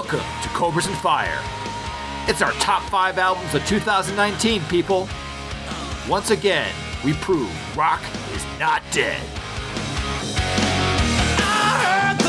Welcome to Cobras and Fire. It's our top five albums of 2019, people. Once again, we prove rock is not dead. I heard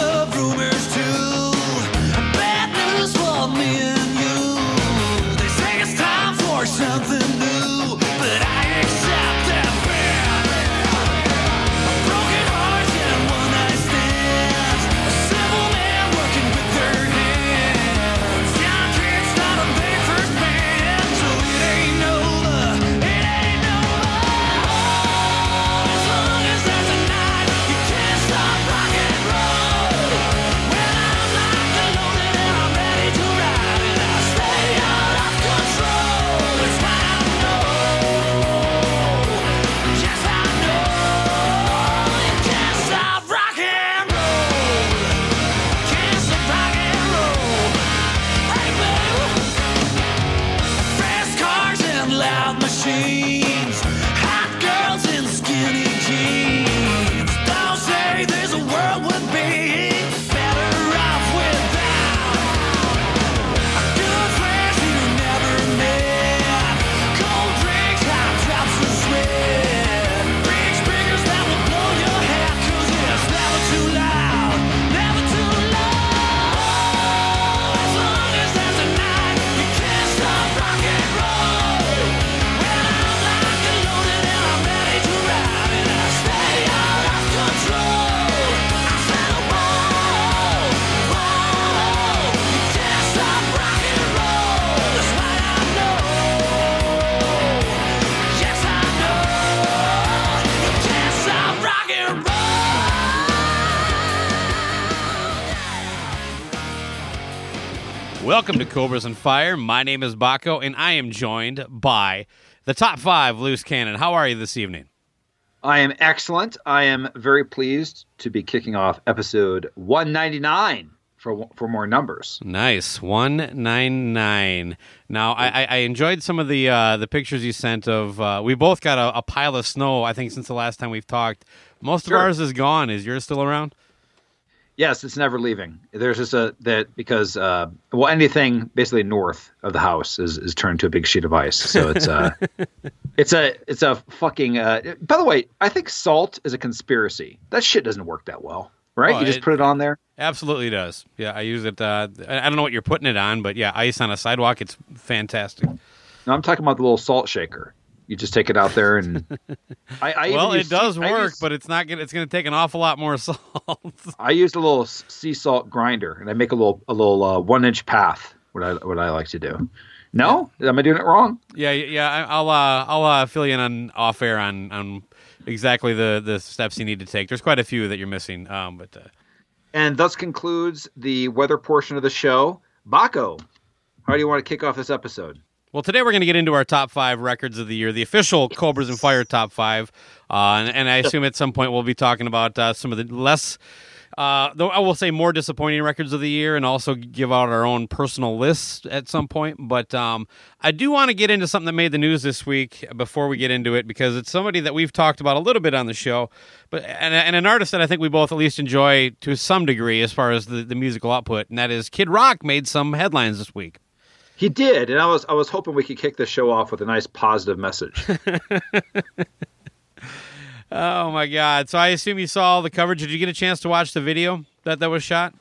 Welcome to Cobras and Fire. My name is Baco, and I am joined by the top five loose cannon. How are you this evening? I am excellent. I am very pleased to be kicking off episode 199 for for more numbers. Nice one nine nine. Now I, I, I enjoyed some of the uh, the pictures you sent of. Uh, we both got a, a pile of snow. I think since the last time we've talked, most Sure. of ours is gone. Is yours still around? Yes, it's never leaving. There's just a that because uh, well anything basically north of the house is, is turned to a big sheet of ice. So it's uh it's a it's a fucking. Uh, by the way, I think salt is a conspiracy. That shit doesn't work that well, right? You just it- put it on there. Absolutely does. Yeah, I use it. Uh, I I don't know what you're putting it on, but yeah, ice on a sidewalk. It's fantastic. No, I'm talking about the little salt shaker. You just take it out there and. I, I well, it does sea- work, use- but it's not gonna. It's gonna take an awful lot more salt. I used a little sea salt grinder, and I make a little a little uh, one inch path. What I what I like to do. No, am I doing it wrong? Yeah, yeah. I- I'll uh, I'll uh, fill you in on off air on on exactly the the steps you need to take. There's quite a few that you're missing. Um, but uh, And thus concludes the weather portion of the show. Baco, how do you want to kick off this episode? Well, today we're going to get into our top five records of the year, the official Cobras and Fire top five, uh, and, and I assume at some point we'll be talking about uh, some of the less. Uh, though I will say more disappointing records of the year, and also give out our own personal lists at some point. But um, I do want to get into something that made the news this week before we get into it, because it's somebody that we've talked about a little bit on the show, but and, and an artist that I think we both at least enjoy to some degree as far as the, the musical output, and that is Kid Rock made some headlines this week. He did, and I was I was hoping we could kick the show off with a nice positive message. Oh my God! So I assume you saw all the coverage. Did you get a chance to watch the video that that was shot?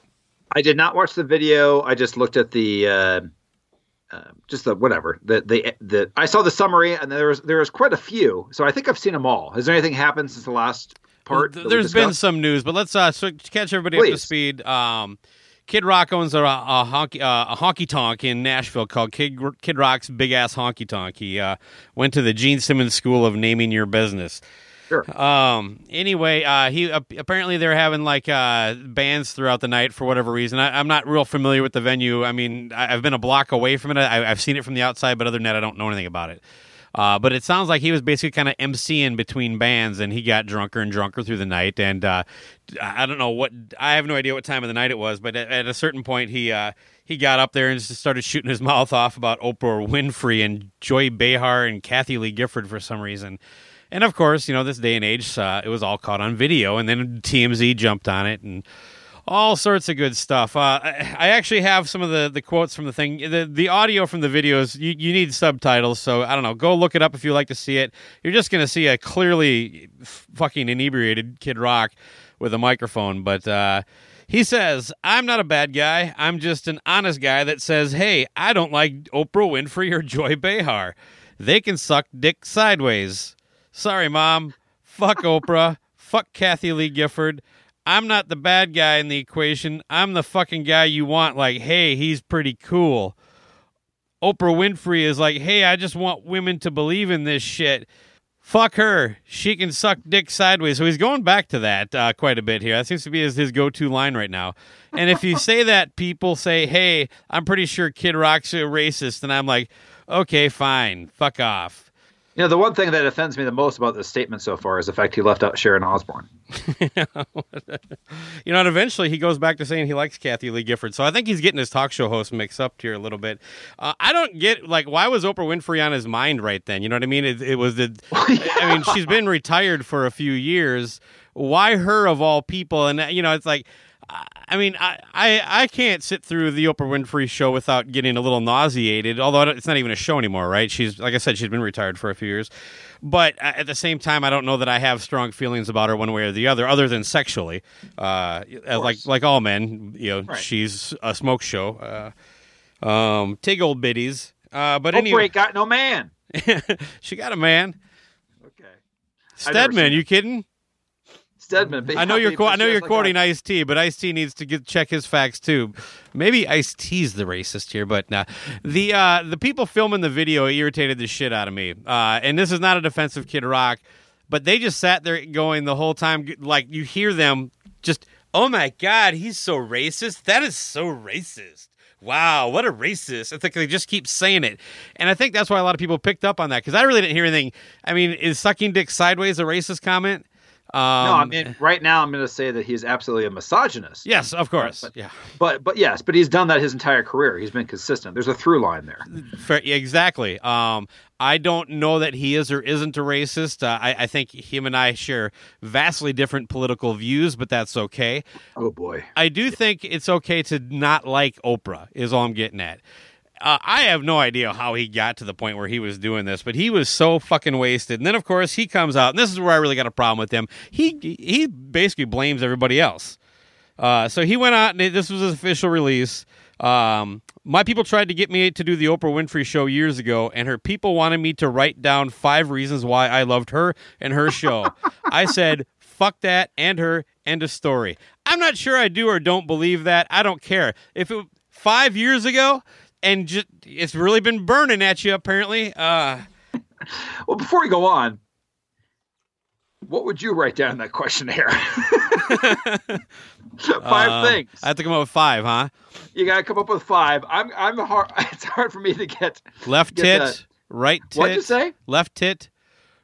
I did not watch the video. I just looked at the uh, uh, just the whatever the the the I saw the summary and there was there was quite a few. So I think I've seen them all. Has there anything happened since the last part? Th- There's been some news, but let's uh, so catch everybody up to speed. Um, Kid Rock owns a, a honky uh, a honky tonk in Nashville called Kid Kid Rock's Big Ass Honky Tonk. He uh, went to the Gene Simmons School of Naming Your Business. Sure. Um. Anyway, uh, he ap- apparently they're having like uh bands throughout the night for whatever reason. I, I'm not real familiar with the venue. I mean, I, I've been a block away from it. I, I've seen it from the outside, but other than that, I don't know anything about it. Uh, but it sounds like he was basically kind of emceeing between bands, and he got drunker and drunker through the night. And uh, I don't know what I have no idea what time of the night it was, but at, at a certain point, he uh, he got up there and just started shooting his mouth off about Oprah Winfrey and Joy Behar and Kathie Lee Gifford for some reason. And of course, you know, this day and age, uh, it was all caught on video, and then TMZ jumped on it and all sorts of good stuff. Uh, I actually have some of the, the quotes from the thing. The the audio from the videos, you, you need subtitles, so I don't know. Go look it up if you like to see it. You're just going to see a clearly f- fucking inebriated Kid Rock with a microphone, but. Uh, he says, I'm not a bad guy. I'm just an honest guy that says, hey, I don't like Oprah Winfrey or Joy Behar. They can suck dick sideways. Sorry, Mom. Fuck Oprah. Fuck Kathie Lee Gifford. I'm not the bad guy in the equation. I'm the fucking guy you want, like, hey, he's pretty cool. Oprah Winfrey is like, hey, I just want women to believe in this shit. Fuck her. She can suck dick sideways. So he's going back to that uh, quite a bit here. That seems to be his, his go to line right now. And if you say that, people say, hey, I'm pretty sure Kid Rock's a racist. And I'm like, okay, fine. Fuck off. You know, the one thing that offends me the most about this statement so far is the fact he left out Sharon Osbourne. You know, and eventually he goes back to saying he likes Kathie Lee Gifford. So I think he's getting his talk show host mixed up here a little bit. Uh, I don't get like why was Oprah Winfrey on his mind right then? You know what I mean? It, it was the. I mean, she's been retired for a few years. Why her of all people? And uh, you know, it's like. I- mean, I, I I can't sit through the Oprah Winfrey show without getting a little nauseated. Although it's not even a show anymore, right? She's like I said, she's been retired for a few years. But uh, at the same time, I don't know that I have strong feelings about her one way or the other, other than sexually. Uh, like like all men, you know, Right. she's a smoke show. Uh, um, tig old biddies. Uh, but Oprah anyway, got no man. she got a man. Okay. Stedman, you kidding? Stedman. I know you're qu- I know you're like quoting. Ice T, but Ice T needs to get, check his facts too. Maybe Ice T's the racist here, but nah. the uh, the people filming the video irritated the shit out of me. Uh, and this is not a defense of Kid Rock, but they just sat there going the whole time, like you hear them just, oh my god, he's so racist. That is so racist. Wow, what a racist. It's like they just keep saying it. And I think that's why a lot of people picked up on that because I really didn't hear anything. I mean, is sucking dick sideways a racist comment? Um, No, I mean, right now I'm going to say that he's absolutely a misogynist. Yes, of course. But- yeah, But but yes, but he's done that his entire career. He's been consistent. There's a through line there. Fair, exactly. Um, I don't know that he is or isn't a racist. Uh, I, I think him and I share vastly different political views, but that's okay. Oh boy. I do think it's okay to not like Oprah. Is all I'm getting at. Uh, I have no idea how he got to the point where he was doing this, but he was so fucking wasted. And then, of course, he comes out, and this is where I really got a problem with him. He he basically blames everybody else. Uh, so he went out, and this was his official release. Um, my people tried to get me to do the Oprah Winfrey show years ago, and her people wanted me to write down five reasons why I loved her and her show. I said, fuck that and her, end of story. I'm not sure I do or don't believe that. I don't care. If it five years ago, and just it's really been burning at you apparently. Uh, Well, before we go on, what would you write down in that questionnaire? five um, things. I have to come up with five, huh? You got to come up with five. I'm I'm hard. It's hard for me to get. Left Get tit, that. right tit. What'd you say? Left tit,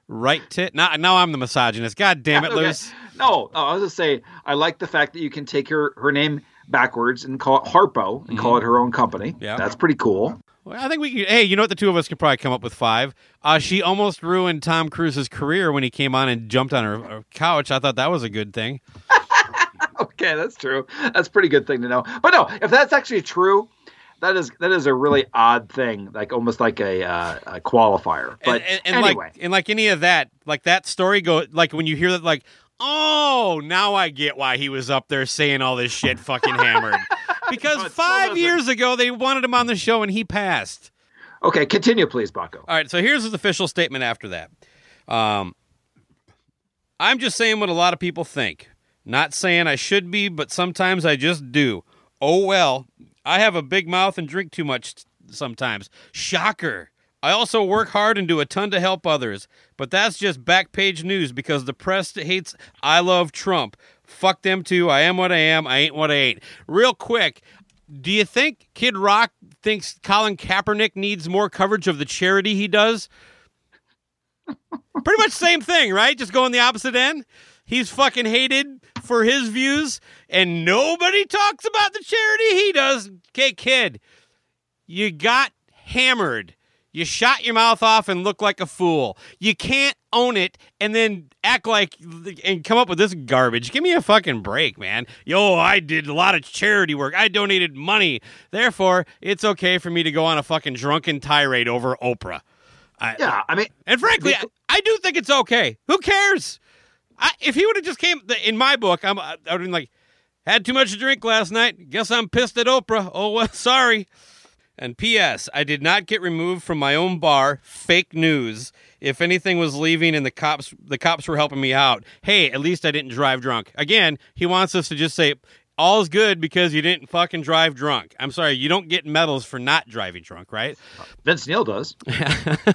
right tit. Now, now I'm the misogynist. God damn it, Okay. Luce. No, no, I was just say I like the fact that you can take her her name backwards and call it Harpo and call it her own company. Mm-hmm. Yeah. that's pretty cool. Well, I think we could. Hey, you know what? The two of us could probably come up with five. Uh, she almost ruined Tom Cruise's career when he came on and jumped on her, her couch. I thought that was a good thing. Okay, that's true. That's a pretty good thing to know. But no, if that's actually true, that is that is a really odd thing, like almost like a, uh, a qualifier. But and, and, and anyway, like and like any of that, like that story go like when you hear that, like oh, now I get why he was up there saying all this shit, fucking hammered. Because No, five years ago they wanted him on the show and he passed. okay, continue, please, Baco. All right, so here's his official statement after that. Um, I'm just saying what a lot of people think. Not saying I should be, but sometimes I just do. Oh well, I have a big mouth and drink too much sometimes. Shocker. I also work hard and do a ton to help others, but that's just back page news because the press hates I love Trump. Fuck them too. I am what I am. I ain't what I ain't. Real quick, do you think Kid Rock thinks Colin Kaepernick needs more coverage of the charity he does? Pretty much same thing, right? Just going the opposite end. He's fucking hated for his views, and nobody talks about the charity he does. Okay, kid, you got hammered. You shot your mouth off and look like a fool. You can't own it and then act like and come up with this garbage. Give me a fucking break, man. Yo, I did a lot of charity work. I donated money. Therefore, it's okay for me to go on a fucking drunken tirade over Oprah. I, Yeah, I mean, and frankly, I, I do think it's okay. Who cares? I, if he would have just came in my book, I'm, I would have been like, had too much to drink last night. Guess I'm pissed at Oprah. Oh well, sorry. And P.S. I did not get removed from my own bar. Fake news. If anything was leaving and the cops, the cops were helping me out. Hey, at least I didn't drive drunk. Again, he wants us to just say all's good because you didn't fucking drive drunk. I'm sorry, you don't get medals for not driving drunk, right? Vince Neil does. well,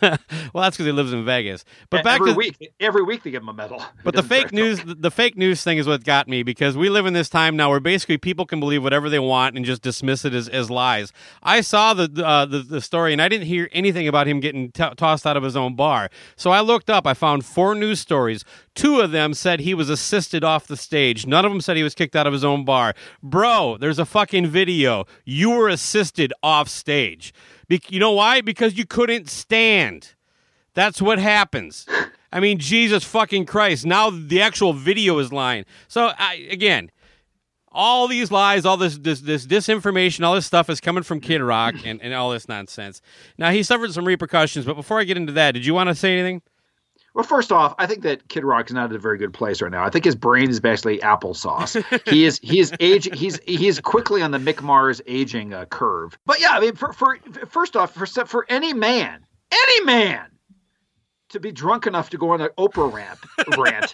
that's because he lives in Vegas. But back every to week, every week they give him a medal. but the fake news, the, the fake news thing is what got me because we live in this time now where basically people can believe whatever they want and just dismiss it as, as lies. I saw the, uh, the the story and I didn't hear anything about him getting t- tossed out of his own bar. So I looked up. I found four news stories. Two of them said he was assisted off the stage. None of them said he was kicked out of his own bar. Bro, there's a fucking video. You were assisted off stage. Be- you know why? Because you couldn't stand. That's what happens. I mean, Jesus fucking Christ. Now the actual video is lying. So I, again, all these lies, all this, this this disinformation, all this stuff is coming from Kid Rock and, and all this nonsense. Now he suffered some repercussions, but before I get into that, did you want to say anything? Well, first off, I think that Kid Rock is not at a very good place right now. I think his brain is basically applesauce. he is he is age he's he's quickly on the Mick Mars aging uh, curve. But yeah, I mean, for, for first off, for for any man, any man to be drunk enough to go on an Oprah rant rant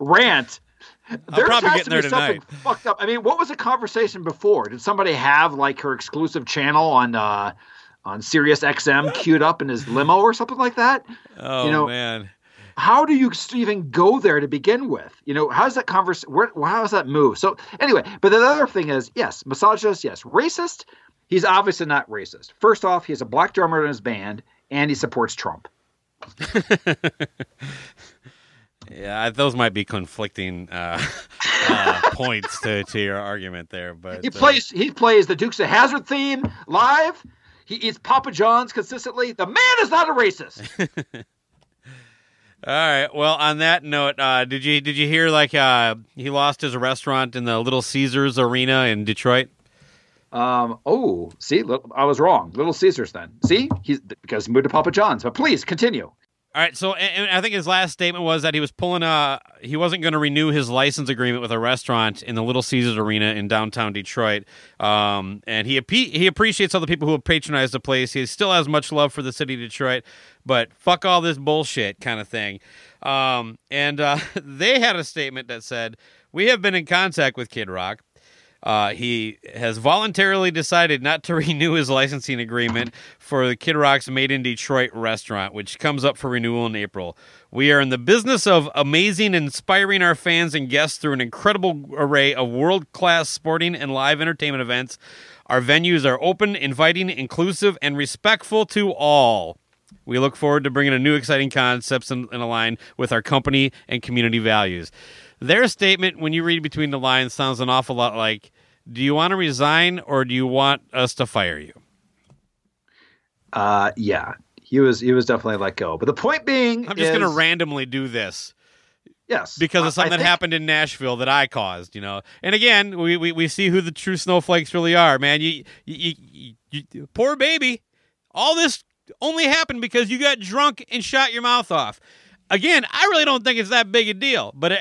rant. There probably has to there be something tonight. fucked up. I mean, what was the conversation before? Did somebody have like her exclusive channel on uh on Sirius XM queued up in his limo or something like that? Oh You know, man. how do you even go there to begin with? You know, how's that converse? Where, how does that move? So anyway, but the other thing is, yes, misogynist, yes, racist. He's obviously not racist. First off, he has a black drummer in his band, and he supports Trump. Yeah, those might be conflicting uh, uh, points to, to your argument there, but He uh, plays he plays the Dukes of Hazzard theme live. He eats Papa John's consistently. The man is not a racist. All right. Well, on that note, uh, did you did you hear like uh, he lost his restaurant in the Little Caesars Arena in Detroit? Um. Oh, see, li- I was wrong. Little Caesars. Then see, he's because he moved to Papa John's. But please continue. All right, so and, I think his last statement was that he was pulling a he wasn't going to renew his license agreement with a restaurant in the Little Caesars Arena in downtown Detroit. Um, and he he appreciates all the people who have patronized the place. He still has much love for the city of Detroit, but fuck all this bullshit kind of thing. Um, and uh, they had a statement that said, "We have been in contact with Kid Rock." Uh, he has voluntarily decided not to renew his licensing agreement for the Kid Rock's Made in Detroit restaurant, which comes up for renewal in April. We are in the business of amazing inspiring our fans and guests through an incredible array of world class sporting and live entertainment events. Our venues are open, inviting, inclusive, and respectful to all. We look forward to bringing a new exciting concepts in, in align with our company and community values. Their statement, when you read between the lines, sounds an awful lot like, "Do you want to resign or do you want us to fire you?" Uh, yeah, he was he was definitely let go. But the point being, I'm just gonna randomly do this yes because of something I that happened in Nashville that I caused, you know. And again, we, we, we see who the true snowflakes really are, man. You, you, you, you, you poor baby. All this only happened because you got drunk and shot your mouth off. Again, I really don't think it's that big a deal. But uh,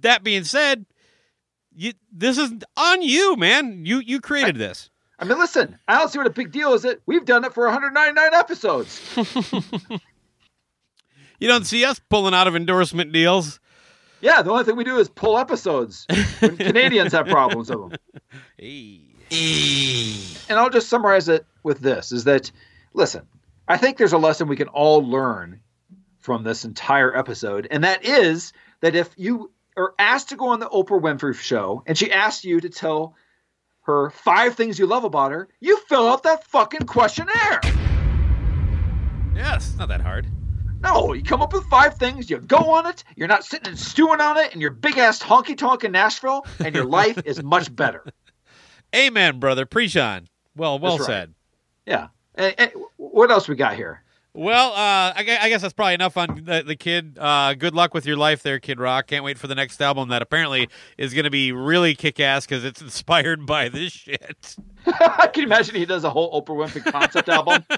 that being said, you, this is on you, man. You you created this. I mean, listen, I don't see what a big deal is. It we've done it for 199 episodes. You don't see us pulling out of endorsement deals. Yeah, the only thing we do is pull episodes when Canadians have problems with them. Hey. And I'll just summarize it with this: is that listen, I think there's a lesson we can all learn from this entire episode, and that is that if you are asked to go on the Oprah Winfrey show and she asks you to tell her five things you love about her, you fill out that fucking questionnaire. Yes, not that hard. No, you come up with five things, you go on it, you're not sitting and stewing on it in your big ass honky tonk in Nashville, and your life is much better. Amen, brother. Preach on. Well, well right. said. Yeah. And, and what else we got here? Well, uh, I, I guess that's probably enough on the, the kid. Uh, good luck with your life there, Kid Rock. Can't wait for the next album that apparently is going to be really kick ass because it's inspired by this shit. I can imagine he does a whole Oprah Winfrey concept album?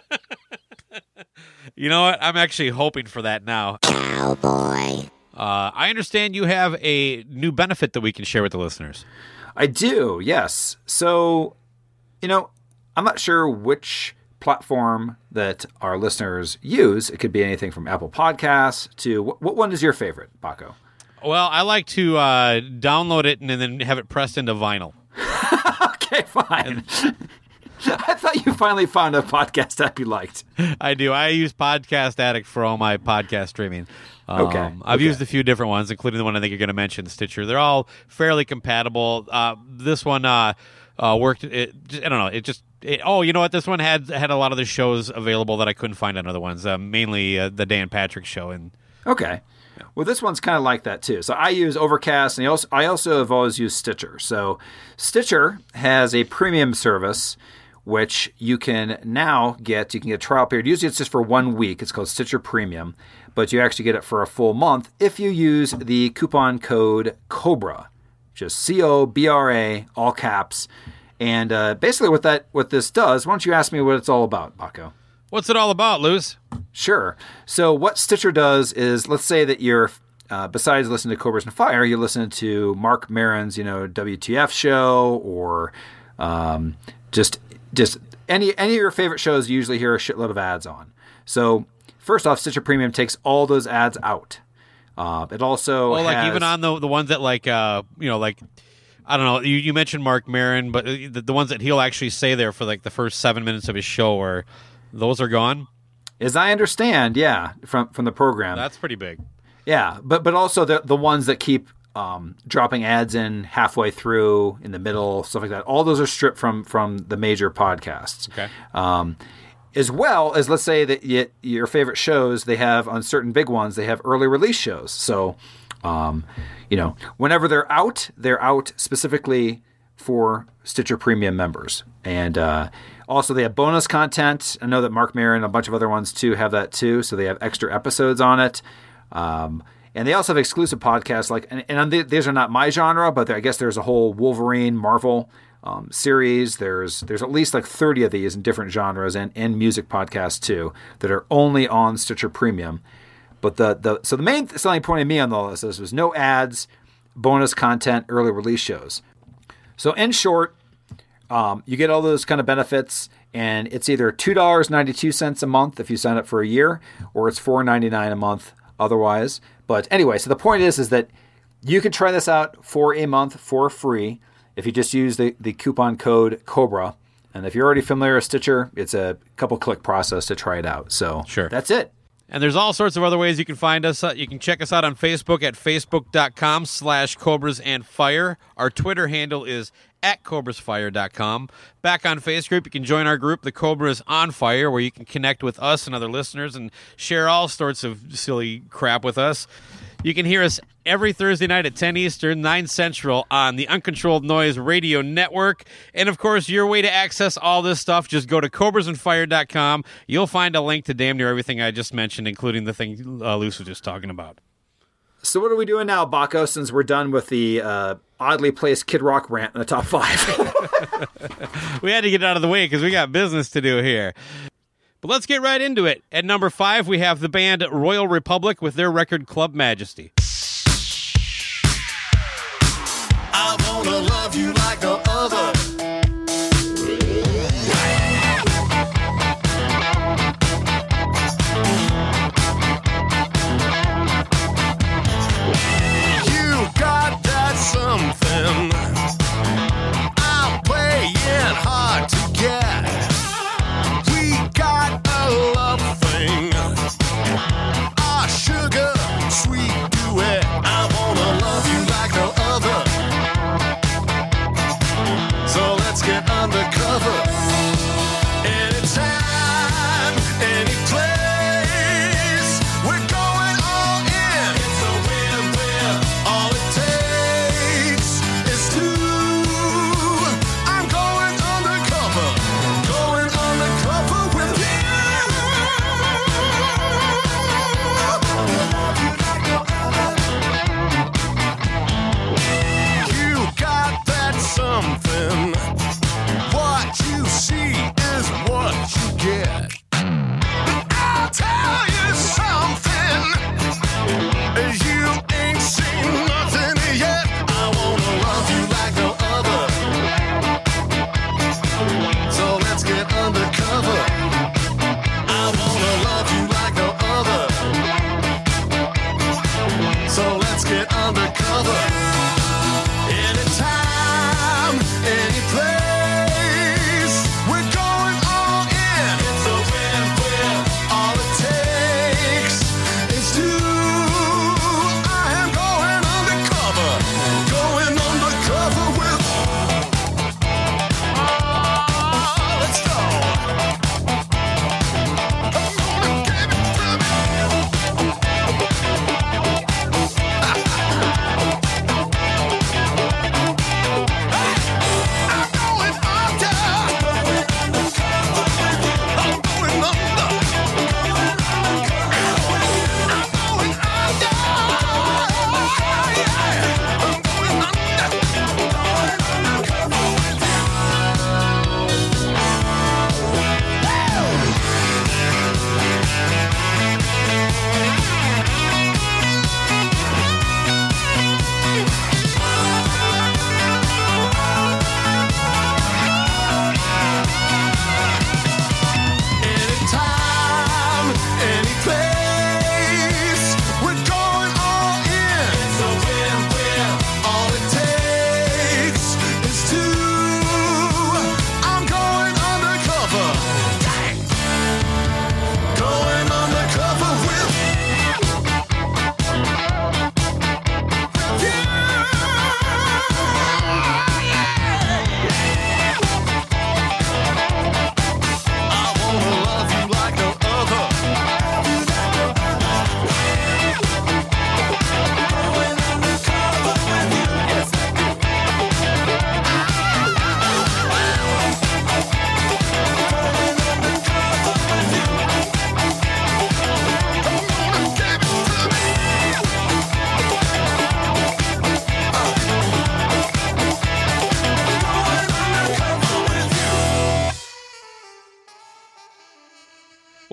You know what? I'm actually hoping for that now. Cowboy. Uh, I understand you have a new benefit that we can share with the listeners. I do, yes. So, you know, I'm not sure which platform that our listeners use. It could be anything from Apple Podcasts to what, what one is your favorite, Baco? Well, I like to uh, download it and then have it pressed into vinyl. Okay, fine. I thought you finally found a podcast app you liked. I do. I use Podcast Addict for all my podcast streaming. Um, Okay, I've okay. used a few different ones, including the one I think you're going to mention, Stitcher. They're all fairly compatible. Uh, this one uh, uh, worked. It, I don't know. It just. It, oh, you know what? This one had had a lot of the shows available that I couldn't find on other ones. Uh, mainly uh, the Dan Patrick show and Okay. Well, this one's kind of like that too. So I use Overcast, and I also, I also have always used Stitcher. So Stitcher has a premium service, which you can now get. You can get a trial period. Usually, it's just for one week. It's called Stitcher Premium, but you actually get it for a full month if you use the coupon code Cobra, just C O B R A, all caps. And uh, basically, what that what this does. Why don't you ask me what it's all about, Baco? what's it all about, Luce? Sure. So what Stitcher does is, let's say that you're, uh, besides listening to Cobras and Fire, you listen to Marc Maron's, you know, WTF show, or um, just just any any of your favorite shows. You usually hear a shitload of ads on. So first off, Stitcher Premium takes all those ads out. Uh, it also Well, like has- even on the the ones that like uh you know like. I don't know. You, you mentioned Marc Maron, but uh, the, the ones that he'll actually say there for like the first seven minutes of his show, are those are gone. as I understand, yeah, from from the program. That's pretty big. Yeah, but but also the the ones that keep um, dropping ads in halfway through, in the middle, stuff like that. All those are stripped from from the major podcasts. Okay. Um, as well as let's say that your favorite shows they have on certain big ones they have early release shows. So, um, you know, whenever they're out, they're out specifically for Stitcher Premium members, and uh, also they have bonus content. I know that Marc Maron and a bunch of other ones too have that too. So they have extra episodes on it. Um, and they also have exclusive podcasts like, and, and these are not my genre, but I guess there's a whole Wolverine Marvel um, series. There's there's at least like 30 of these in different genres and, and music podcasts too that are only on Stitcher Premium. But the the so the main selling point of me on all this is was no ads, bonus content, early release shows. So in short, um, you get all those kind of benefits, and it's either two dollars ninety two cents a month if you sign up for a year, or it's four ninety nine a month otherwise. But anyway, so the point is, is that you can try this out for a month for free if you just use the, the coupon code Cobra. And if you're already familiar with Stitcher, it's a couple click process to try it out. So Sure. that's it. And there's all sorts of other ways you can find us. Uh, you can check us out on Facebook at facebook.com slash cobras and fire. Our Twitter handle is at cobrasfire.com. Back on Facebook, you can join our group, The Cobras on Fire, where you can connect with us and other listeners and share all sorts of silly crap with us. You can hear us every Thursday night at 10 Eastern, 9 Central on the Uncontrolled Noise Radio Network. And of course, your way to access all this stuff, just go to cobrasandfire.com. You'll find a link to damn near everything I just mentioned, including the thing uh, Luce was just talking about. So what are we doing now, Baco? Since we're done with the uh, oddly placed Kid Rock rant in the top five. we had to get out of the way because we got business to do here. But let's get right into it. At number five, we have the band Royal Republic with their record Club Majesty. I wanna love you like no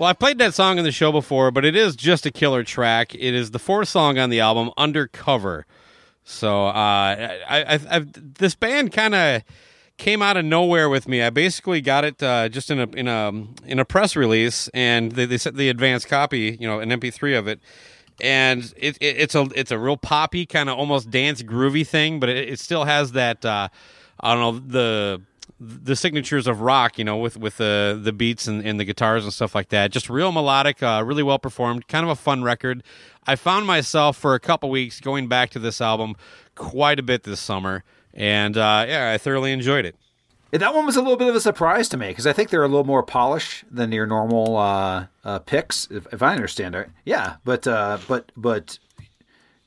I played that song in the show before, but it is just a killer track. It is the fourth song on the album, Undercover. So, uh, I, I, this band kind of came out of nowhere with me. I basically got it uh, just in a in a in a press release, and they, they sent the advanced copy, you know, an MP3 of it. And it, it, it's a it's a real poppy kind of almost dance groovy thing, but it, it still has that uh, I don't know the the signatures of rock, you know, with with the the beats and, and the guitars and stuff like that. Just real melodic, uh, really well performed, kind of a fun record. I found myself for a couple weeks going back to this album quite a bit this summer, and uh, yeah, I thoroughly enjoyed it. Yeah, That one was a little bit of a surprise to me because I think they're a little more polished than your normal uh, uh, picks, if, if I understand it. Yeah, but uh, but but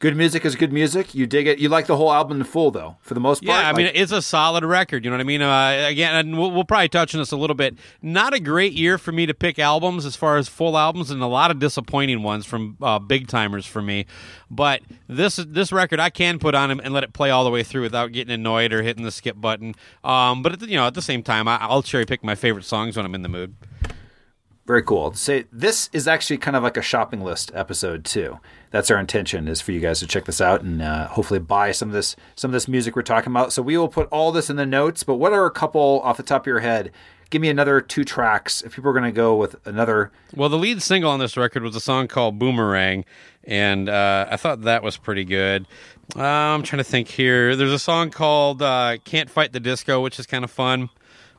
good music is good music. You dig it. You like the whole album in full, though, for the most part. Yeah, I mean, Like- it's a solid record. You know what I mean? Uh, again, and we'll, we'll probably touch on this a little bit. Not a great year for me to pick albums as far as full albums, and a lot of disappointing ones from uh, big timers for me. But this this record I can put on and let it play all the way through without getting annoyed or hitting the skip button. Um, but at the, you know, at the same time, I, I'll cherry pick my favorite songs when I'm in the mood. Very cool. So this is actually kind of like a shopping list episode too. That's our intention is for you guys to check this out and uh, hopefully buy some of this some of this music we're talking about. So we will put all this in the notes. But what are a couple off the top of your head? Give me another two tracks. If people are going to go with another, Well, the lead single on this record was a song called Boomerang, and uh, I thought that was pretty good. Uh, I'm trying to think here. There's a song called uh, Can't Fight the Disco, which is kind of fun.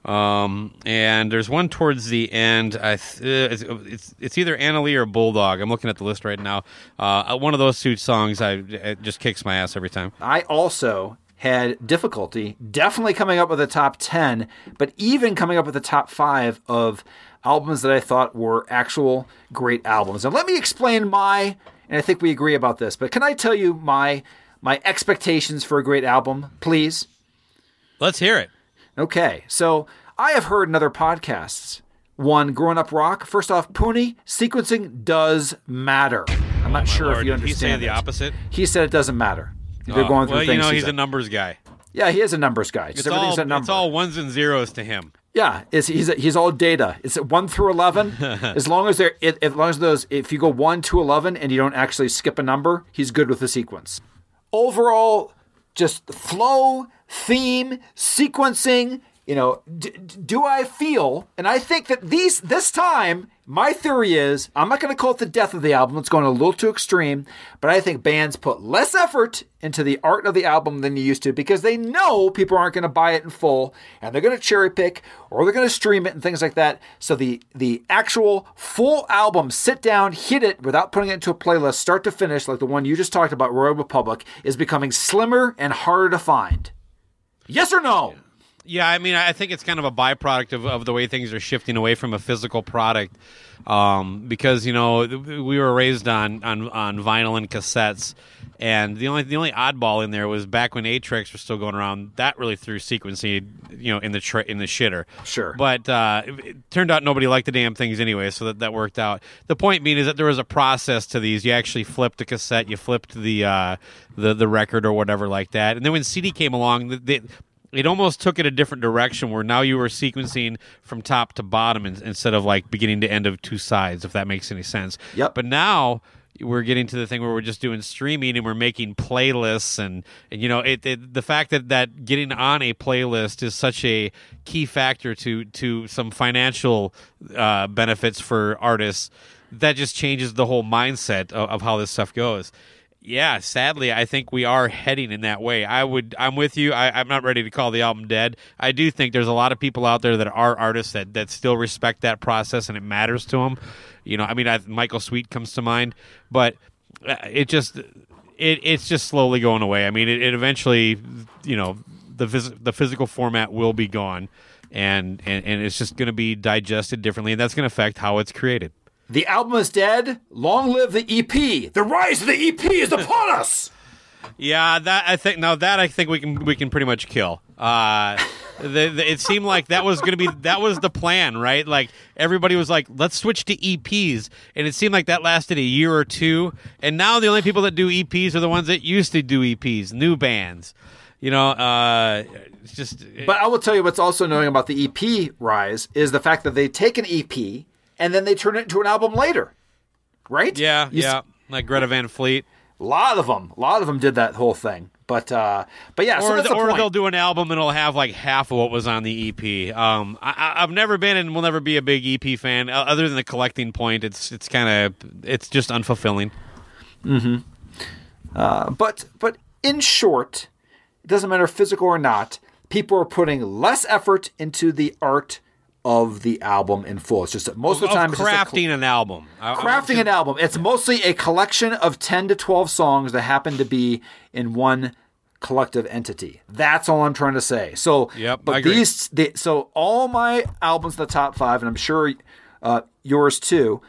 Um, and there's one towards the end. I th- uh, it's, it's it's either Anna-Leigh or Bulldog. I'm looking at the list right now. Uh, one of those two songs, I it just kicks my ass every time. I also had difficulty definitely coming up with a top 10, but even coming up with a top 5 of albums that I thought were actual great albums. And let me explain my and I think we agree about this, but can I tell you my my expectations for a great album, please? Let's hear it. Okay, so I have heard in other podcasts. One, Growing Up Rock. First off, Pooney, sequencing does matter. I'm not oh, sure if you did he say understand the opposite? He said it doesn't matter. They're Oh, going through well, things. you know, he he's a numbers guy. Yeah, he is a numbers guy. It's all, it's all ones and zeros to him. Yeah, it's, he's he's all data. It's one through eleven. as long as they're as long as those if you go one to eleven and you don't actually skip a number, he's good with the sequence. Overall, just flow, theme, sequencing. You know, d- do I feel? And I think that these this time, my theory is I'm not going to call it the death of the album. It's going a little too extreme, but I think bands put less effort into the art of the album than you used to because they know people aren't going to buy it in full, and they're going to cherry pick or they're going to stream it and things like that. So the the actual full album, sit down, hit it without putting it into a playlist, start to finish, like the one you just talked about, Royal Republic, is becoming slimmer and harder to find. Yes or no? Yeah, I mean, I think it's kind of a byproduct of, of the way things are shifting away from a physical product. Um, because you know we were raised on, on, on vinyl and cassettes, and the only the only oddball in there was back when tracks were still going around. That really threw sequencing, you know, in the tra- in the shitter. Sure. but uh, it, it turned out nobody liked the damn things anyway, so that that worked out. The point being is that there was a process to these. You actually flipped the cassette, you flipped the uh, the the record or whatever like that, and then when CD came along, the, the it almost took it a different direction where now you were sequencing from top to bottom in, instead of like beginning to end of two sides if that makes any sense Yep. but now we're getting to the thing where we're just doing streaming and we're making playlists and, and you know it, it the fact that that getting on a playlist is such a key factor to to some financial uh, benefits for artists that just changes the whole mindset of, of how this stuff goes yeah, sadly, I think we are heading in that way. I would, I'm with you. I, I'm not ready to call the album dead. I do think there's a lot of people out there that are artists that, that still respect that process and it matters to them. You know, I mean, I, Michael Sweet comes to mind, but uh, it just, it, it's just slowly going away. I mean, it, it eventually, you know, the phys- the physical format will be gone, and and, and it's just going to be digested differently, and that's going to affect how it's created. The album is dead. Long live the EP. The rise of the EP is upon us. Yeah, that I think now that I think we can we can pretty much kill. Uh, the, the, it seemed like that was going to be that was the plan, right? Like everybody was like, let's switch to EPs, and it seemed like that lasted a year or two. And now the only people that do EPs are the ones that used to do EPs, new bands. You know, uh, it's just But I will tell you what's also annoying about the EP rise is the fact that they take an EP and then they turn it into an album later. Right? yeah, You s- yeah, like Greta Van Fleet. A lot of them, a lot of them did that whole thing. But uh, but yeah, so or that's the- or they'll do an album and it'll have like half of what was on the EP. Um, I, I- I've never been and will never be a big EP fan, other than the collecting point. It's it's kind of it's just unfulfilling. Hmm. Uh, but but in short, it doesn't matter physical or not. People are putting less effort into the art of the album in full. It's just that most of the time of it's just a crafting an album. I- I- crafting an album. It's mostly a collection of 10 to 12 songs that happen to be in one collective entity. That's all I'm trying to say. So, Yep, I but these, the, so all my albums, in the top five, and I'm sure uh, yours too,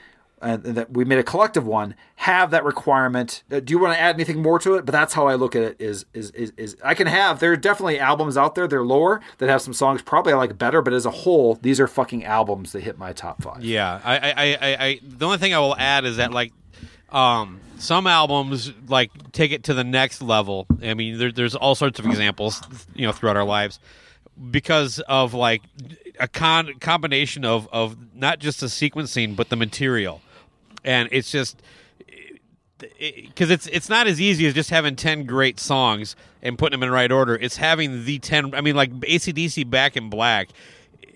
and that we made a collective one, have that requirement. Uh, do you want to add anything more to it? But that's how I look at it. Is is is, is I can have there are definitely albums out there. They're lower that have some songs probably I like better, but as a whole, these are fucking albums that hit my top five. Yeah, I, I, I, I the only thing I will add is that like, um, some albums like take it to the next level. I mean, there, there's all sorts of examples, you know, throughout our lives, because of like a con- combination of of not just the sequencing but the material, and it's just because it's it's not as easy as just having 10 great songs and putting them in the right order. It's having the 10 i mean like acdc back in black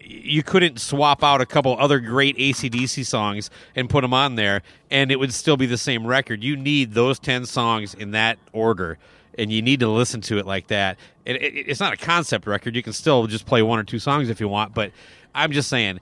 you couldn't swap out a couple other great acdc songs and put them on there and it would still be the same record. You need those 10 songs in that order and you need to listen to it like that. It, it, it's not a concept record. You can still just play one or two songs if you want but I'm just saying,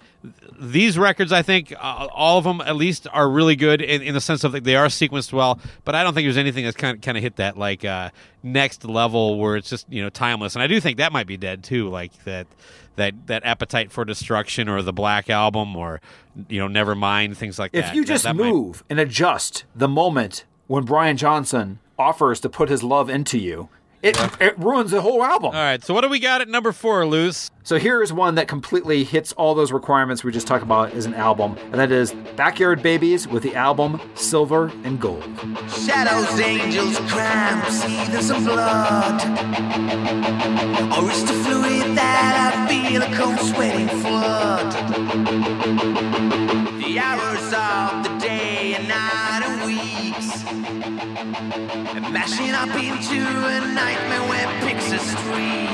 these records, I think uh, all of them at least are really good in, in the sense of that they are sequenced well. But I don't think there's anything that's kind of kind of hit that like uh, next level where it's just you know timeless. And I do think that might be dead too, like that that that appetite for destruction or the Black Album or you know Nevermind things like If that. If you just that might- move and adjust the moment when Brian Johnson offers to put his love into you, it, it ruins the whole album. all right, so what do we got at number four, Luce? So here is one that completely hits all those requirements we just talked about as an album, and that is Backyard Babies with the album Silver and Gold. Shadows, angels, cramps, even some blood. Or it's the fluid that I feel a cold sweating flood. The hours of the day and night and weeks. And mashing up into a nightmare where a streak.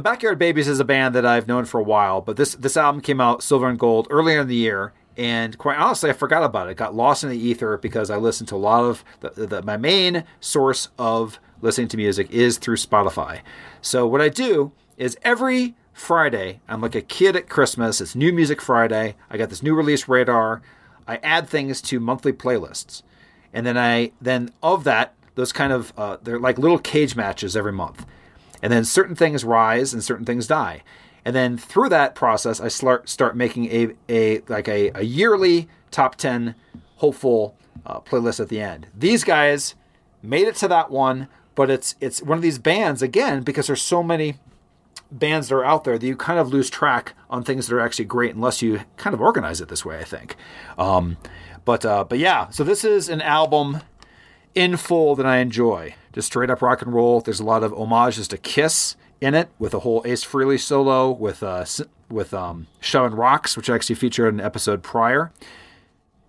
So Backyard Babies is a band that I've known for a while, but this this album came out Silver and Gold earlier in the year, and quite honestly, I forgot about it. It got lost in the ether because I listened to a lot of the, the, my main source of listening to music is through Spotify. So what I do is every Friday, I'm like a kid at Christmas. It's New Music Friday. I got this new release radar. I add things to monthly playlists, and then I then of that those kind of uh, they're like little cage matches every month, and then certain things rise and certain things die, and then through that process, I start start making a a like a, a yearly top ten hopeful uh, playlist at the end. These guys made it to that one, but it's it's one of these bands again because there's so many bands that are out there that you kind of lose track on things that are actually great unless you kind of organize it this way. I think, um, but uh, but yeah. So this is an album in full that I enjoy. Just straight up rock and roll. There's a lot of homages to Kiss in it, with a whole Ace Frehley solo with uh, with um, Rocks, which I actually featured in an episode prior.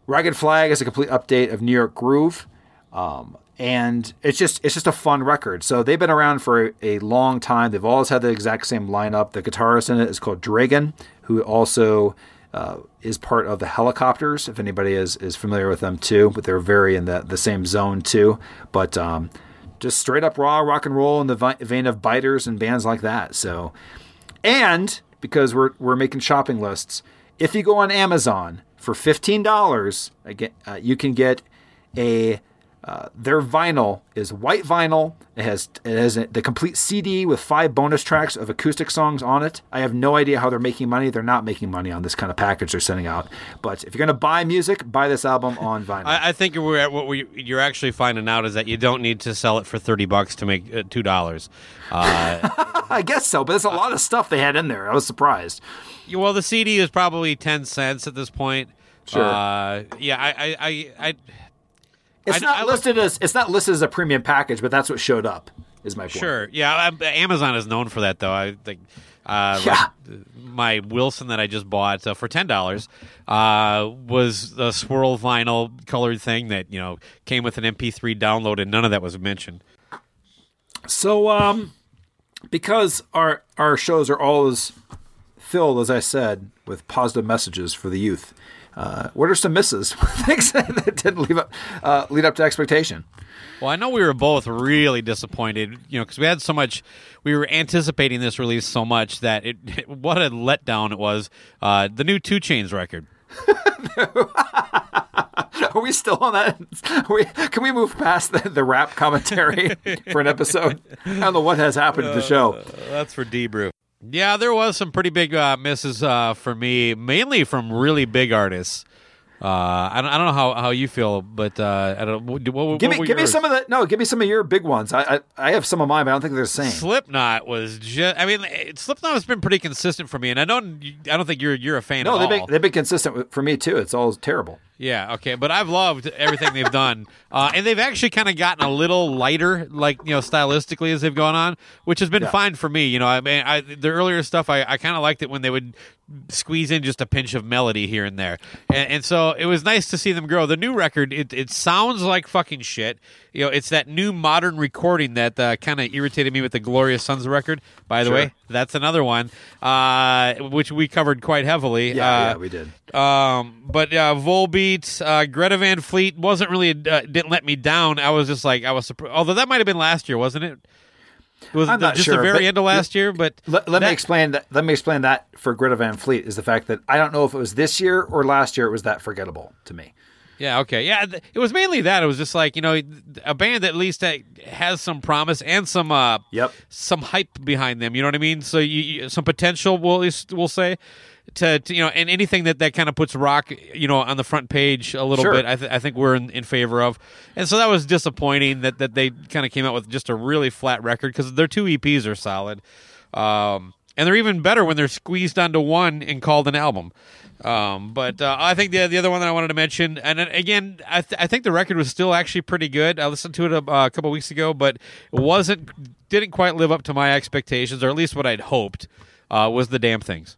Ragged Flag is a complete update of New York Groove. Um, and it's just it's just a fun record. So they've been around for a long time. They've always had the exact same lineup. The guitarist in it is called Dregen, who also uh, is part of the Hellacopters. If anybody is is familiar with them too, but they're very in the the same zone too. But um, just straight up raw rock and roll in the vein of Biters and bands like that. So, and because we're we're making shopping lists, if you go on Amazon for fifteen dollars, again, uh, you can get a uh, their vinyl is white vinyl. It has it has the complete CD with five bonus tracks of acoustic songs on it. I have no idea how they're making money. They're not making money on this kind of package they're sending out. But if you're gonna buy music, buy this album on vinyl. I, I think we're at what we, you're actually finding out is that you don't need to sell it for thirty bucks to make uh, two dollars. Uh, I guess so, but there's a lot of stuff they had in there. I was surprised. well, the CD is probably ten cents at this point. Sure. Uh, yeah, I, I, I, I It's I- not I listed as it's not listed as a premium package, but that's what showed up. Is my point. Sure. Yeah. I, Amazon is known for that, though. I think. Uh, Yeah. my Wilson that I just bought uh, for ten dollars uh, was a swirl vinyl colored thing that you know came with an MP3 download, and none of that was mentioned. So, um, because our our shows are always filled, as I said, with positive messages for the youth. Uh, what are some misses? Things that didn't leave up, uh, lead up to expectation. Well, I know we were both really disappointed, you know, because we had so much. We were anticipating this release so much that it, what a letdown it was. Uh, the new 2 Chainz record. Are we still on that? We, can we move past the, the rap commentary for an episode? I don't know what has happened to the show. That's for D Brew. Yeah, there was some pretty big uh, misses uh, for me, mainly from really big artists. Uh, I, don't, I don't know how, how you feel, but uh, I don't. What, what, Give what me, were give me some of the no. Give me some of your big ones. I, I, I have some of mine, but I don't think they're the same. Slipknot was just. I mean, Slipknot has been pretty consistent for me, and I don't. I don't think you're you're a fan No, they've been, they've been consistent for me too. It's all terrible. Yeah, okay, but I've loved everything they've done, uh, and they've actually kind of gotten a little lighter, like you know, stylistically as they've gone on, which has been Yeah. fine for me. You know, I mean, I, the earlier stuff, I, I kind of liked it when they would squeeze in just a pinch of melody here and there, and, and so it was nice to see them grow. The new record, it, it sounds like fucking shit. You know, it's that new modern recording that uh, kind of irritated me with the Glorious Sons record. By the Sure. way, that's another one, uh, which we covered quite heavily. Yeah, uh, yeah, we did. um, but uh, Volbeat, uh, Greta Van Fleet wasn't really uh, didn't let me down. I was just like I was surprised. Although that might have been last year, wasn't it? It was I'm not just sure, the very end of last year. But Let, let that- me explain that. Let me explain that for Greta Van Fleet is the fact that I don't know if it was this year or last year. It was that forgettable to me. Yeah, okay, yeah. th- It was mainly that. It was just like you know a band that at least uh, has some promise and some uh Yep. some hype behind them. You know what I mean? So you, you some potential. We'll we'll say. To, to, you know, and anything that, that kind of puts rock, you know, on the front page a little Sure. bit, I, th- I think we're in, in favor of, and so that was disappointing that, that they kind of came out with just a really flat record because their two EPs are solid, um, and they're even better when they're squeezed onto one and called an album. Um, but uh, I think the the other one that I wanted to mention, and again, I, th- I think the record was still actually pretty good. I listened to it a, a couple weeks ago, but it wasn't didn't quite live up to my expectations, or at least what I'd hoped. Uh, was the damn things.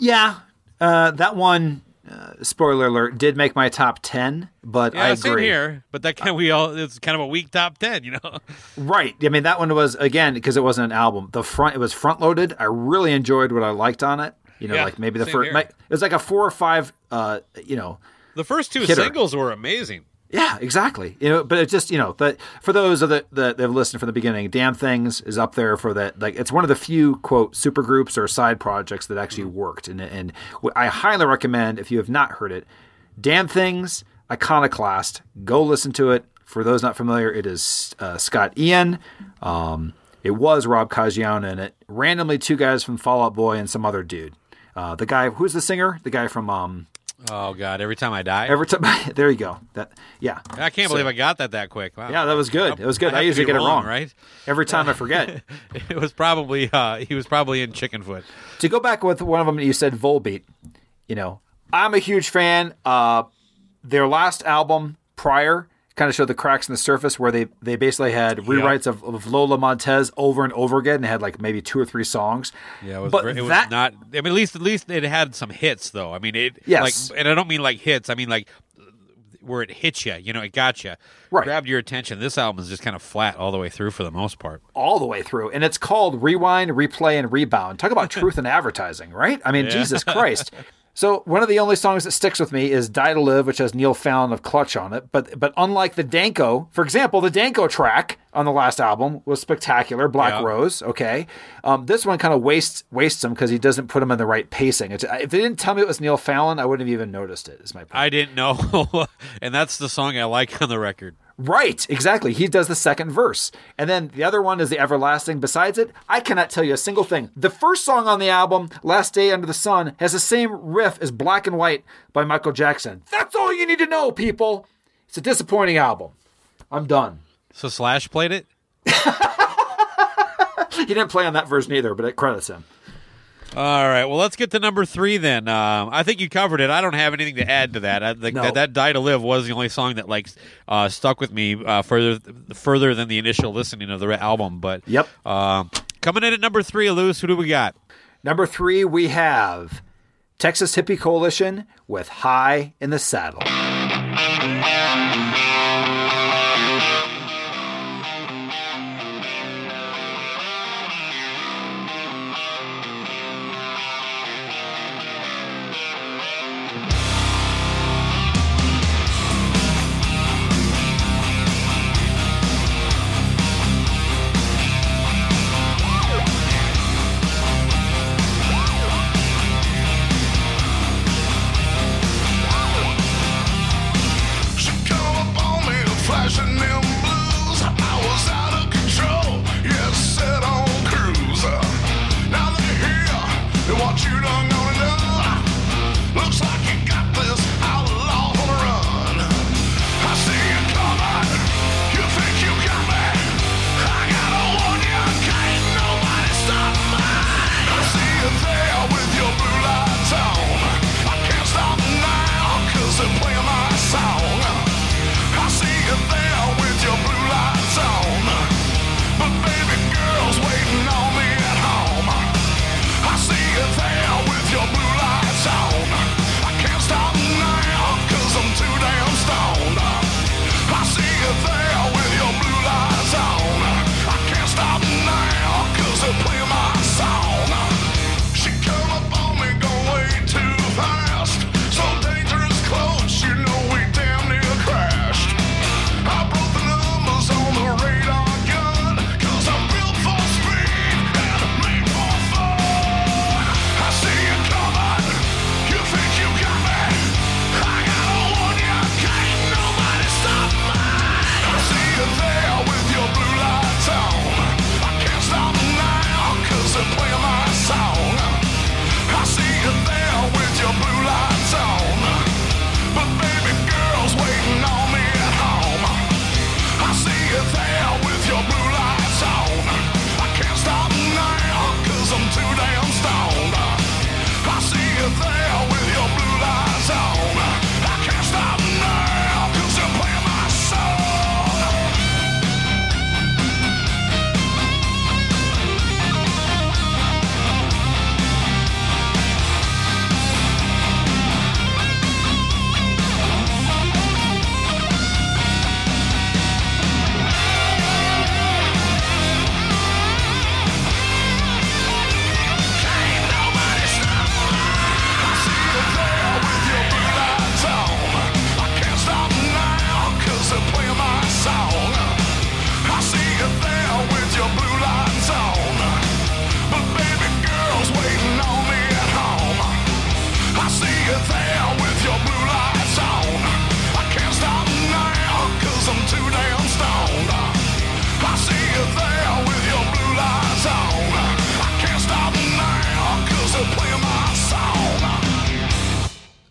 Yeah, uh, that one. Uh, spoiler alert: did make my top ten, but Yeah, I agree. here. But that kind of we all it's kind of a weak top ten, you know. Right. I mean, that one was again because it wasn't an album. The front it was front loaded. I really enjoyed what I liked on it. You know, Yeah, like maybe the first. here. It was like a four or five. Uh, you know, The first two Hitter. singles were amazing. Yeah, exactly. You know, but it just you know, but for those of the that have listened from the beginning, "Damn Things" is up there for that. Like, it's one of the few quote super groups or side projects that actually worked, and and I highly recommend if you have not heard it, "Damn Things," Ironiclast. Go listen to it. For those not familiar, it is uh, Scott Ian. Um, it was Rob Caggiano in it. Randomly, two guys from Fall Out Boy and some other dude. Uh, the guy who's the singer? The guy from um, Oh God! Every time I die, every time. there you go. That yeah. I can't So- believe I got that that quick. Wow. Yeah, that was good. It was good. I I, usually get it wrong. right? Every time I forget. It was probably uh, he was probably in Chickenfoot. to go back with one of them, you said Volbeat. You know, I'm a huge fan. Uh, their last album prior kind of showed the cracks in the surface where they they basically had rewrites of, of Lola Montez over and over again. They had like maybe two or three songs. Yeah, it was. but it was that not. I mean, at least at least it had some hits though. I mean, it. Yes. Like, and I don't mean like hits. I mean like where it hit you. You know, it got you. Right. Grabbed your attention. This album is just kind of flat all the way through for the most part. all the way through, and it's called Rewind, Replay, and Rebound. Talk about truth in advertising, right? I mean, Jesus Christ. So one of the only songs that sticks with me is "Die to Live," which has Neil Fallon of Clutch on it. But but unlike the Danko, for example, the Danko track on the last album was spectacular. Black Yeah. Rose, okay. Um, this one kind of wastes wastes him because he doesn't put him in the right pacing. It's, if they didn't tell me it was Neil Fallon, I wouldn't have even noticed it. Is my point. I didn't know, and that's the song I like on the record. Right, exactly. He does the second verse. And then the other one is the everlasting. Besides it, I cannot tell you a single thing. The first song on the album, Last Day Under the Sun, has the same riff as Black and White by Michael Jackson. That's all you need to know, people. It's a disappointing album. I'm done. So Slash played it. He didn't play on that version either, but it credits him. All right. Well, let's get to number three then. Um, I think you covered it. I don't have anything to add to that. I, No. that, that "Die to Live" was the only song that like uh, stuck with me uh, further further than the initial listening of the album. But Yep. um, coming in at number three, Luce. Who do we got? Number three, we have Texas Hippie Coalition with High in the Saddle.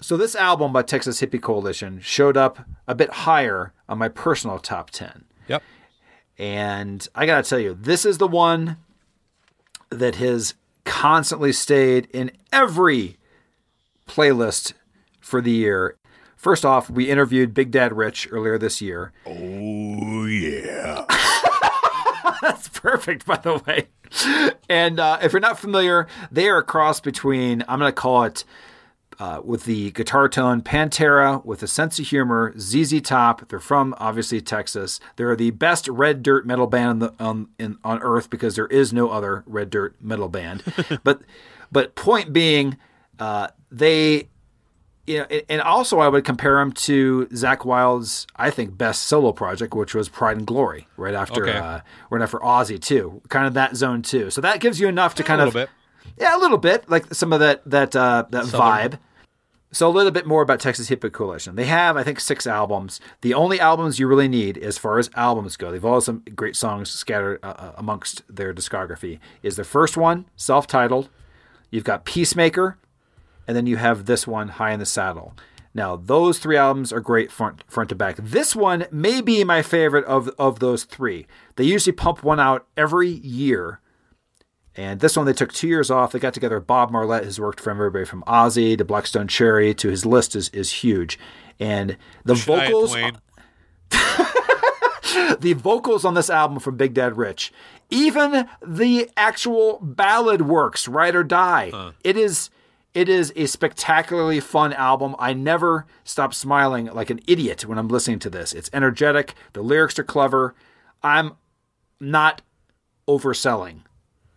So this album by Texas Hippie Coalition showed up a bit higher on my personal top 10. Yep. And I got to tell you, this is the one that has constantly stayed in every playlist for the year. First off, we interviewed Big Dad Rich earlier this year. Oh yeah. That's perfect, by the way. And uh, if you're not familiar, they are a cross between, I'm going to call it, uh, with the guitar tone, Pantera, with a sense of humor, ZZ Top. They're from, obviously, Texas. They're the best red dirt metal band on, the, on, in, on earth because there is no other red dirt metal band. but, but point being, uh, they you know, and also I would compare him to Zakk Wylde's, I think, best solo project, which was Pride and Glory, right after, Okay. uh, right after Ozzy too, kind of that zone too. So that gives you enough to kind of a of, little bit. yeah, a little bit, like some of that that uh, that Southern. vibe. So a little bit more about Texas Hippie Coalition. They have, I think, six albums. The only albums you really need, as far as albums go, they've all some great songs scattered uh, uh, amongst their discography. Is the first one self-titled? You've got Peacemaker, and then you have this one, High in the Saddle. Now, those three albums are great front front to back. This one may be my favorite of of those three. They usually pump one out every year. And this one, they took two years off. They got together. Bob Marlette has worked for everybody from Ozzy to Black Stone Cherry to his list is, is huge. And the Shania vocals, the vocals on this album from Big Dad Rich, even the actual ballad works, Ride or Die. It is it is a spectacularly fun album. I never stop smiling like an idiot when I'm listening to this. It's energetic, the lyrics are clever. I'm not overselling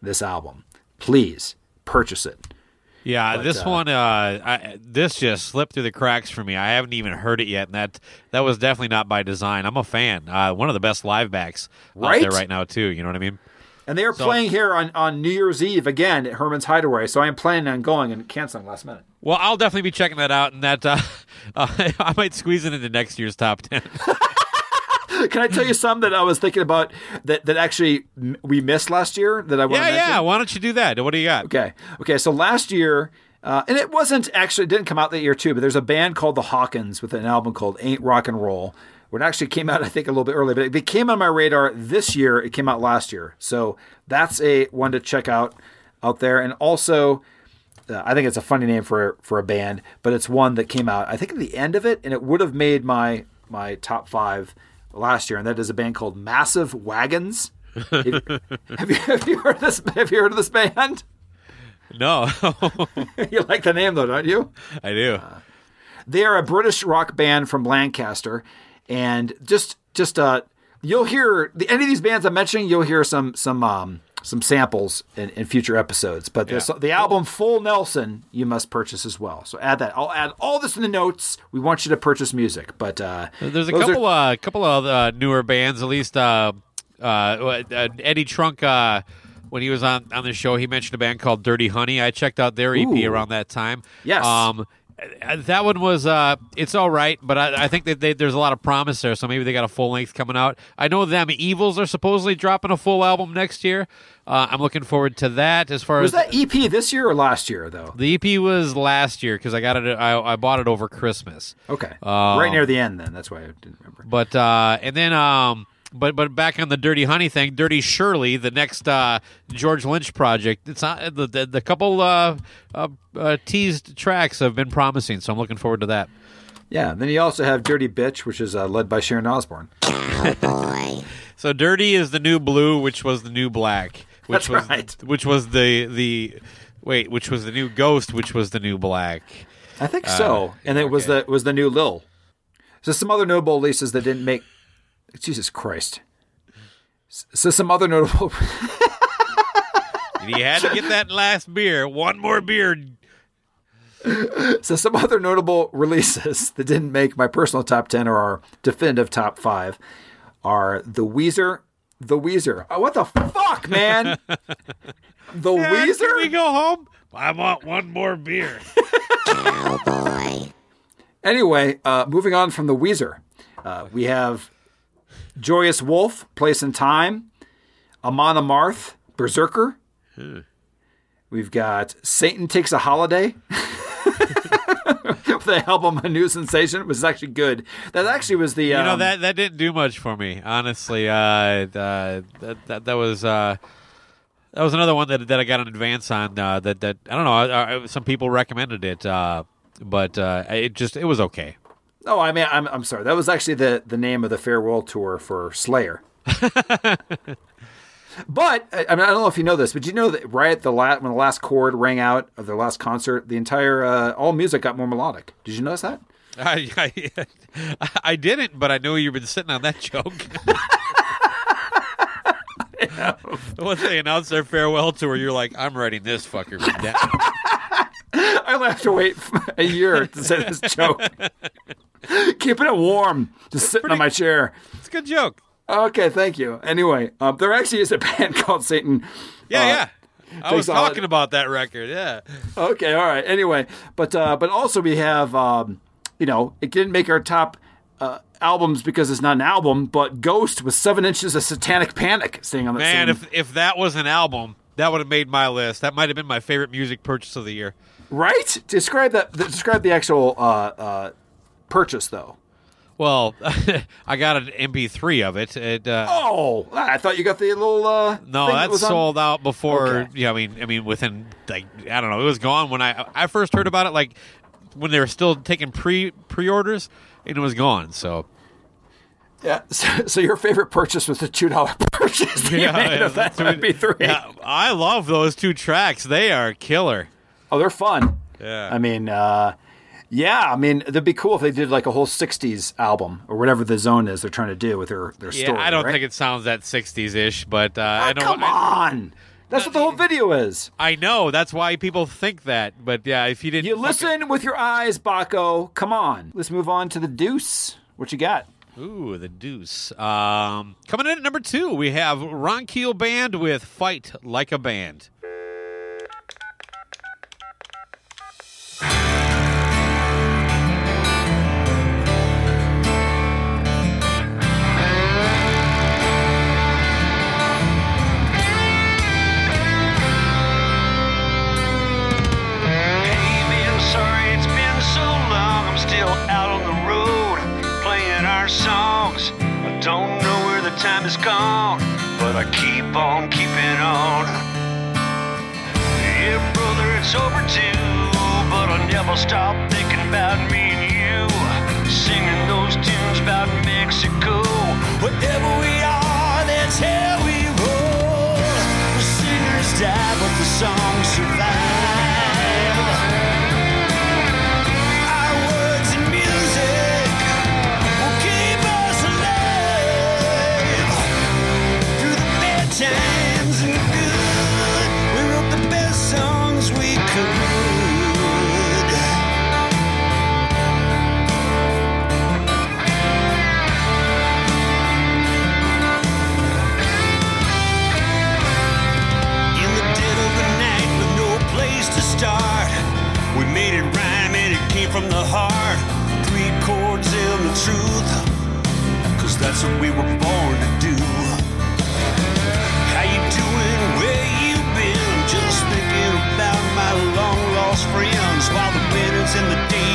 this album. Please purchase it. Yeah, But, this uh, one, uh, I, this just slipped through the cracks for me. I haven't even heard it yet, and that that was definitely not by design. I'm a fan. Uh, one of the best live backs out Right? there right now, too. You know what I mean? And they are So- playing here on, on New Year's Eve again at Herman's Hideaway. So I am planning on going and canceling last minute. Well, I'll definitely be checking that out, and that uh, uh, I might squeeze it into next year's top ten. Can I tell you some that I was thinking about that, that actually we missed last year that I want yeah, to mention? yeah. Why don't you do that? What do you got? Okay. Okay. So last year, uh, and it wasn't actually, it didn't come out that year too, but there's a band called the Hawkins with an album called Ain't Rock and Roll. It actually came out, I think, a little bit early, but it became on my radar this year. It came out last year. So that's a one to check out out there. And also, uh, I think it's a funny name for for a band, but it's one that came out I think at the end of it, and it would have made my my top five last year, and that is a band called Massive Wagons. have, you, have you heard this? Have you heard of this band? No, you like the name though, don't you? I do. They are a British rock band from Lancaster, and just just uh, you'll hear the, any of these bands I'm mentioning. You'll hear some some um, some samples in, in future episodes. But Yeah. the album Full Nelson you must purchase as well. So add that. I'll add all this in the notes. We want you to purchase music, but uh, There's a those are- couple, uh, couple of uh, newer bands. At least uh, uh, uh, Eddie Trunk, uh, when he was on on the show, he mentioned a band called Dirty Honey. I checked out their EP Ooh. around that time. Yes. Um, uh, that one was uh, it's all right, but I, I think that they, there's a lot of promise there. So maybe they got a full length coming out. I know them Evils are supposedly dropping a full album next year. Uh, I'm looking forward to that. As far was as that EP this year or last year though? the EP was last year because I got it. I, I bought it over Christmas. Okay, Um, right near the end. Then that's why I didn't remember. But uh, and then um, but but back on the Dirty Honey thing, Dirty Shirley, the next uh, George Lynch project. It's not the the, the couple uh, uh, uh, teased tracks have been promising, so I'm looking forward to that. Yeah. And then you also have Dirty Bitch, which is uh, led by Sharon Osbourne. So Dirty is the new blue, which was the new black, which That's was right. which was the the wait, which was the new ghost, which was the new black. I think so. And it was the was the new Lil. So some other notable releases that didn't make. Jesus Christ. So some other notable. You had to get that last beer. One more beer. so some other notable releases that didn't make my personal top ten or our definitive top five are the Weezer. The Weezer. Oh, what the fuck, man? the Dad, Weezer. Can we go home? I want one more beer. Anyway, uh, moving on from the Weezer, uh, we have Joyous Wolf, Place and Time, Amon Amarth, Berserker. We've got Satan Takes a Holiday. the album a new sensation was actually good. That actually was the You know um, that that didn't do much for me, honestly. Uh, uh, that, that that was uh, that was another one that that I got an advance on. Uh, that that I don't know. Uh, uh, some people recommended it, uh, but uh, it just it was okay. Oh, I mean, I'm I'm sorry. That was actually the the name of the farewell tour for Slayer. but I, I mean, I don't know if you know this, but you know that right at the last when the last chord rang out of their last concert, the entire uh, all music got more melodic. Did you notice that? I, I, I didn't, but I know you've been sitting on that joke. Once they announced their farewell tour, you're like, I'm writing this fucker down. I only have to wait a year to say this joke. Keeping it warm, just sitting on my chair. It's a good joke. Okay, thank you. Anyway, um, there actually is a band called Satan. Yeah, Uh, yeah. I was talking about that record. Yeah. Okay, all right. Anyway, but uh, but also we have um, you know it didn't make our top uh, albums because it's not an album, but Ghost with seven inches of Satanic Panic staying on the Man, same. if if that was an album, that would have made my list. That might have been my favorite music purchase of the year. right? Describe that. Describe the actual uh, uh, purchase though. Well, I got an MP3 of it. It uh, Oh, I thought you got the little. Uh, no, thing that was on- sold out before. Okay. Yeah, I mean, I mean, within like I don't know, it was gone when I I first heard about it. Like when they were still taking pre pre orders, and it was gone. So Yeah. So, so your favorite purchase was the two dollar purchase made of that that's what- MP3. yeah, I love those two tracks. They are killer. Oh, they're fun. Yeah. I mean, uh, yeah. I mean, it'd be cool if they did like a whole '60s album or whatever the zone is they're trying to do with their their Yeah, story. I don't right? think it sounds that '60s ish, but uh, Ah, I know. come I, on. That's what the whole video is. I know that's why people think that. But yeah, if you didn't, You listen with your eyes, Baco. Come on. Let's move on to the deuce. What you got? Ooh, the deuce. Um, coming in at number two, we have Ron Keel Band with "Fight Like a Band." Has gone, but I keep on keeping on. Yeah, brother, it's over too, but I never stop thinking about me and you. Singing those tunes about Mexico. Wherever we are, that's how we roll. The singers die, but the songs survive. From the heart. Three chords in the truth. Cause that's what we were born to do. How you doing? Where you been? Just thinking about my long lost friends. While the minutes and the days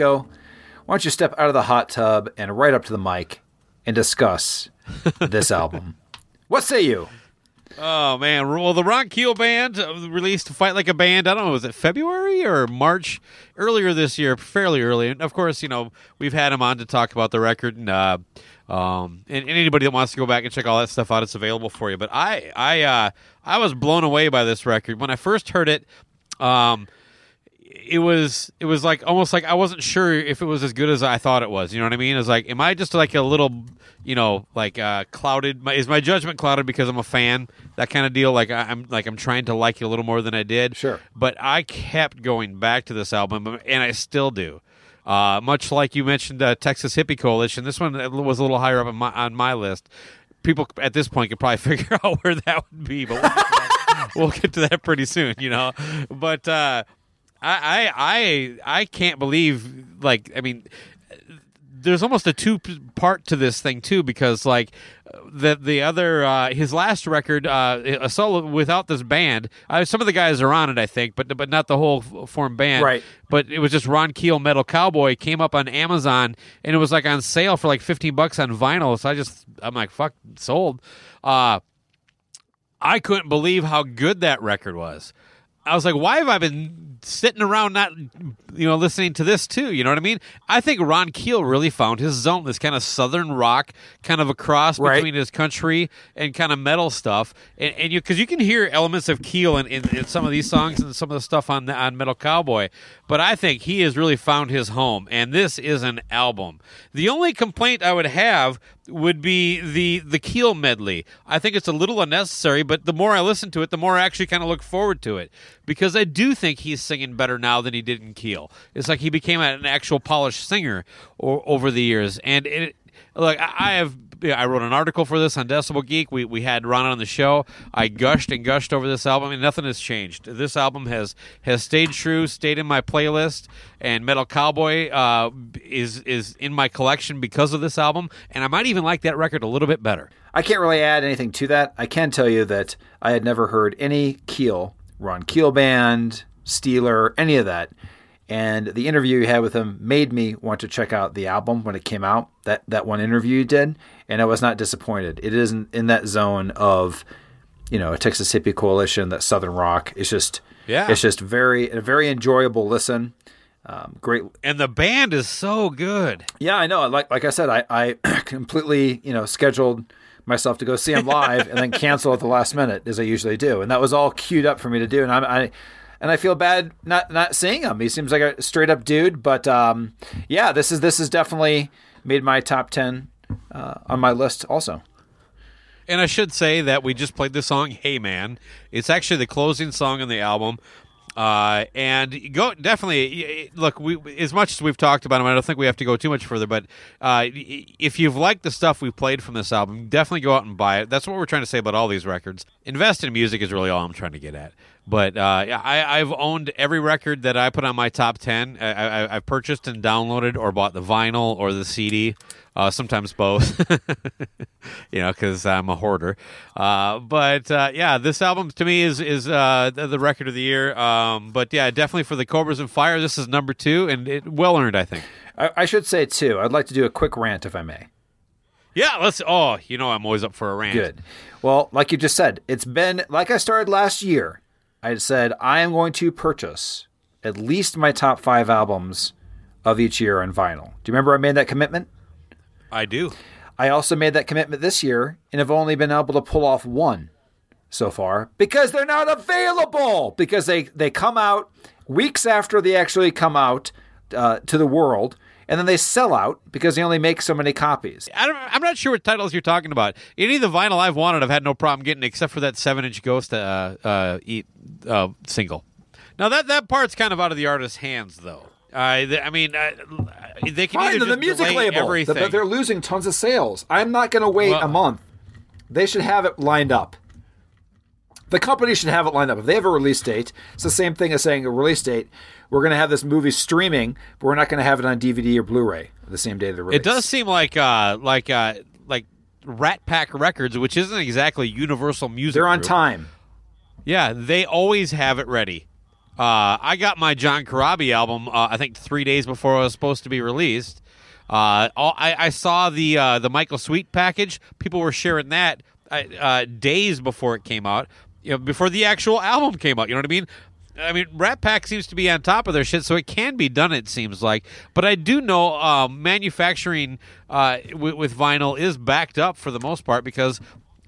on. All right, Baco, why don't you step out of the hot tub and right up to the mic and discuss this album? What say you? Oh man, well the Ron Keel band uh, released "Fight Like a Band." I don't know, was it February or March earlier this year? Fairly early, and of course, you know we've had him on to talk about the record, and uh, um, and, and anybody that wants to go back and check all that stuff out, it's available for you. But I, I, uh, I was blown away by this record when I first heard it. Um, it was it was like almost like I wasn't sure if it was as good as I thought it was. You know what I mean? It's like, am I just like a little, you know, like uh, clouded? My, is my judgment clouded because I'm a fan? That kind of deal. Like I, I'm like I'm trying to like it a little more than I did. Sure. But I kept going back to this album, and I still do. Uh, much like you mentioned, uh, Texas Hippie Coalition. This one was a little higher up on my, on my list. People at this point could probably figure out where that would be, but we'll get to that, we'll get to that pretty soon, you know. But uh, I, I, I, I can't believe, like, I mean, there's almost a two part to this thing too, because like the the other uh, his last record, uh, a solo without this band. Uh, some of the guys are on it, I think, but but not the whole form band. Right. But it was just Ron Keel Metal Cowboy came up on Amazon and it was like on sale for like fifteen bucks on vinyl. So I just I'm like fuck sold. Uh, I couldn't believe how good that record was. I was like, why have I been sitting around not, you know, listening to this too? You know what I mean? I think Ron Keel really found his zone, this kind of southern rock, kind of a cross Right. between his country and kind of metal stuff. And, and you, because you can hear elements of Keel in, in, in some of these songs and some of the stuff on on Metal Cowboy. But I think he has really found his home, and this is an album. The only complaint I would have would be the the Keel medley. I think it's a little unnecessary, but the more I listen to it, the more I actually kind of look forward to it because I do think he's singing better now than he did in Keel. It's like he became an actual polished singer o- over the years, and it. Look, I I have. I wrote an article for this on Decibel Geek. We we had Ron on the show. I gushed and gushed over this album, and nothing has changed. This album has has stayed true, stayed in my playlist, and Metal Cowboy uh, is is in my collection because of this album. And I might even like that record a little bit better. I can't really add anything to that. I can tell you that I had never heard any Keel, Ron Keel Band, Steeler, any of that. And the interview you had with him made me want to check out the album when it came out. That that one interview you did, and I was not disappointed. It isn't in that zone of, you know, a Texas hippie coalition, that southern rock. It's just, Yeah. it's just very a very enjoyable listen. Um, great And the band is so good. yeah, I know. Like like I said, I, I completely you know scheduled myself to go see him live and then cancel at the last minute as I usually do, and that was all queued up for me to do. And I'm I and I feel bad not not seeing him. He seems like a straight up dude, but um, yeah, this is this is definitely made my top ten uh, on my list also. And I should say that we just played the song "Hey Man." It's actually the closing song on the album. Uh, and go definitely look. We as much as we've talked about him, I don't think we have to go too much further. But uh, if you've liked the stuff we've played from this album, definitely go out and buy it. That's what we're trying to say about all these records. Invest in music is really all I'm trying to get at. But uh, yeah, I, I've owned every record that I put on my top ten. I, I, I've purchased and downloaded or bought the vinyl or the CD. Uh, sometimes both, you know, because I'm a hoarder. Uh, but uh, yeah, this album to me is is uh, the, the record of the year. Um, but yeah, definitely for the Cobras and Fire, this is number two, and it well earned, I think. I, I should say too. I'd like to do a quick rant if I may. Yeah, let's. Oh, you know, I'm always up for a rant. Good. Well, like you just said, it's been like I started last year. I said I am going to purchase at least my top five albums of each year on vinyl. Do you remember I made that commitment? I do. I also made that commitment this year and have only been able to pull off one so far because they're not available because they they come out weeks after they actually come out uh, to the world and then they sell out because they only make so many copies. I don't, I'm not sure what titles you're talking about. Any of the vinyl I've wanted, I've had no problem getting, except for that seven inch Ghost uh, uh, eat, uh, single. Now that that part's kind of out of the artist's hands, though. Uh, th- I mean, uh, they can Fine, either the music label, everything. but they're losing tons of sales. I'm not going to wait Well- a month. They should have it lined up. The company should have it lined up. If they have a release date, it's the same thing as saying a release date. We're going to have this movie streaming, but we're not going to have it on DVD or Blu-ray the same day of the release. It does seem like uh, like uh, like Rat Pak Records, which isn't exactly Universal Music. They're on Group. time. Yeah, they always have it ready. Uh, I got my John Corabi album. Uh, I think three days before it was supposed to be released. Uh, all, I, I saw the uh, the Michael Sweet package. People were sharing that uh, uh, days before it came out. You know, before the actual album came out. You know what I mean? I mean, Rat Pak seems to be on top of their shit, so it can be done. It seems like, but I do know uh, manufacturing uh, with, with vinyl is backed up for the most part because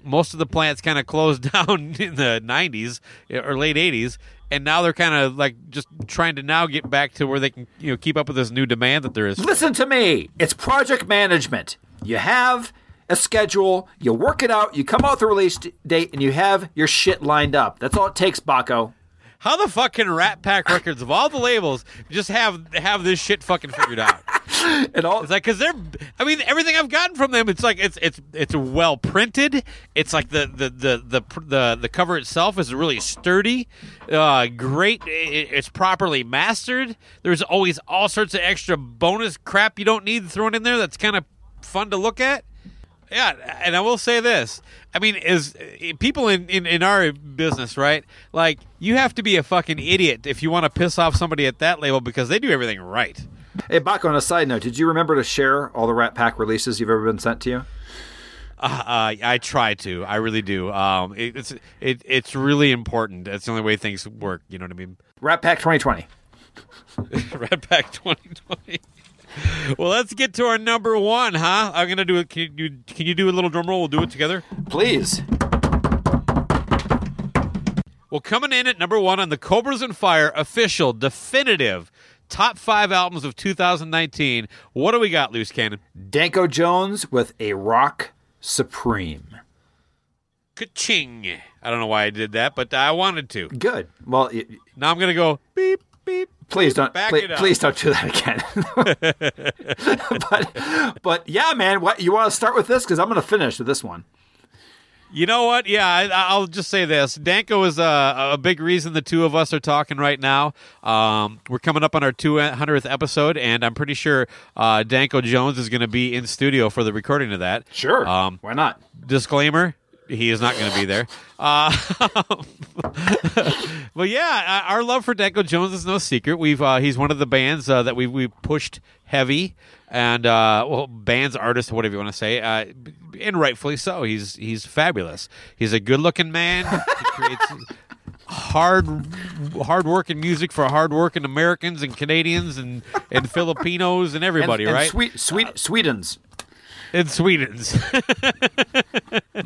most of the plants kind of closed down in the 90s or late 80s and now they're kind of like just trying to now get back to where they can you know keep up with this new demand that there is Listen to me. It's project management. You have a schedule, you work it out, you come out with the release date, and you have your shit lined up. That's all it takes, Baco. how the fuck can rat pak records of all the labels just have have this shit fucking figured out And all It's like because they're. I mean, everything I've gotten from them, it's like it's it's it's well printed. It's like the the the the the, the cover itself is really sturdy, uh, great. It, it's properly mastered. There's always all sorts of extra bonus crap you don't need thrown in there. That's kind of fun to look at. Yeah, and I will say this. I mean, is people in, in, in our business, right? Like, you have to be a fucking idiot if you want to piss off somebody at that label because they do everything right. Hey, Baco, on a side note, did you remember to share all the Rat Pak releases you've ever been sent to you? Uh, I try to. I really do. Um, it, it's it, it's really important. That's the only way things work. You know what I mean? Rat Pak 2020. Rat Pak 2020. Well, let's get to our number one, huh? I'm gonna do it. Can you can you do a little drum roll? We'll do it together. Please. Well, coming in at number one on the Cobras and Fire official definitive top five albums of 2019. What do we got, Loose Cannon? Danko Jones with A Rock Supreme. Ka-ching. I don't know why I did that, but I wanted to. Good. Well, y- Now I'm gonna go beep beep. Please don't Back please, please don't do that again. but but yeah, man, what you want to start with this because I'm going to finish with this one. You know what? Yeah, I, I'll just say this. Danko is a, a big reason the two of us are talking right now. Um, we're coming up on our 200th episode, and I'm pretty sure uh, Danko Jones is going to be in studio for the recording of that. Sure. Um, Why not? disclaimer he is not going to be there. Uh, but yeah uh, our love for Danko Jones is no secret. We've uh, he's one of the bands uh, that we we pushed heavy and uh, well bands artist whatever you want to say uh, and rightfully so. He's he's fabulous. He's a good looking man. He creates hard hard working music for hard working Americans and Canadians and and Filipinos and everybody and, and right? Sweet, sweet, Sweden's. In Sweden's.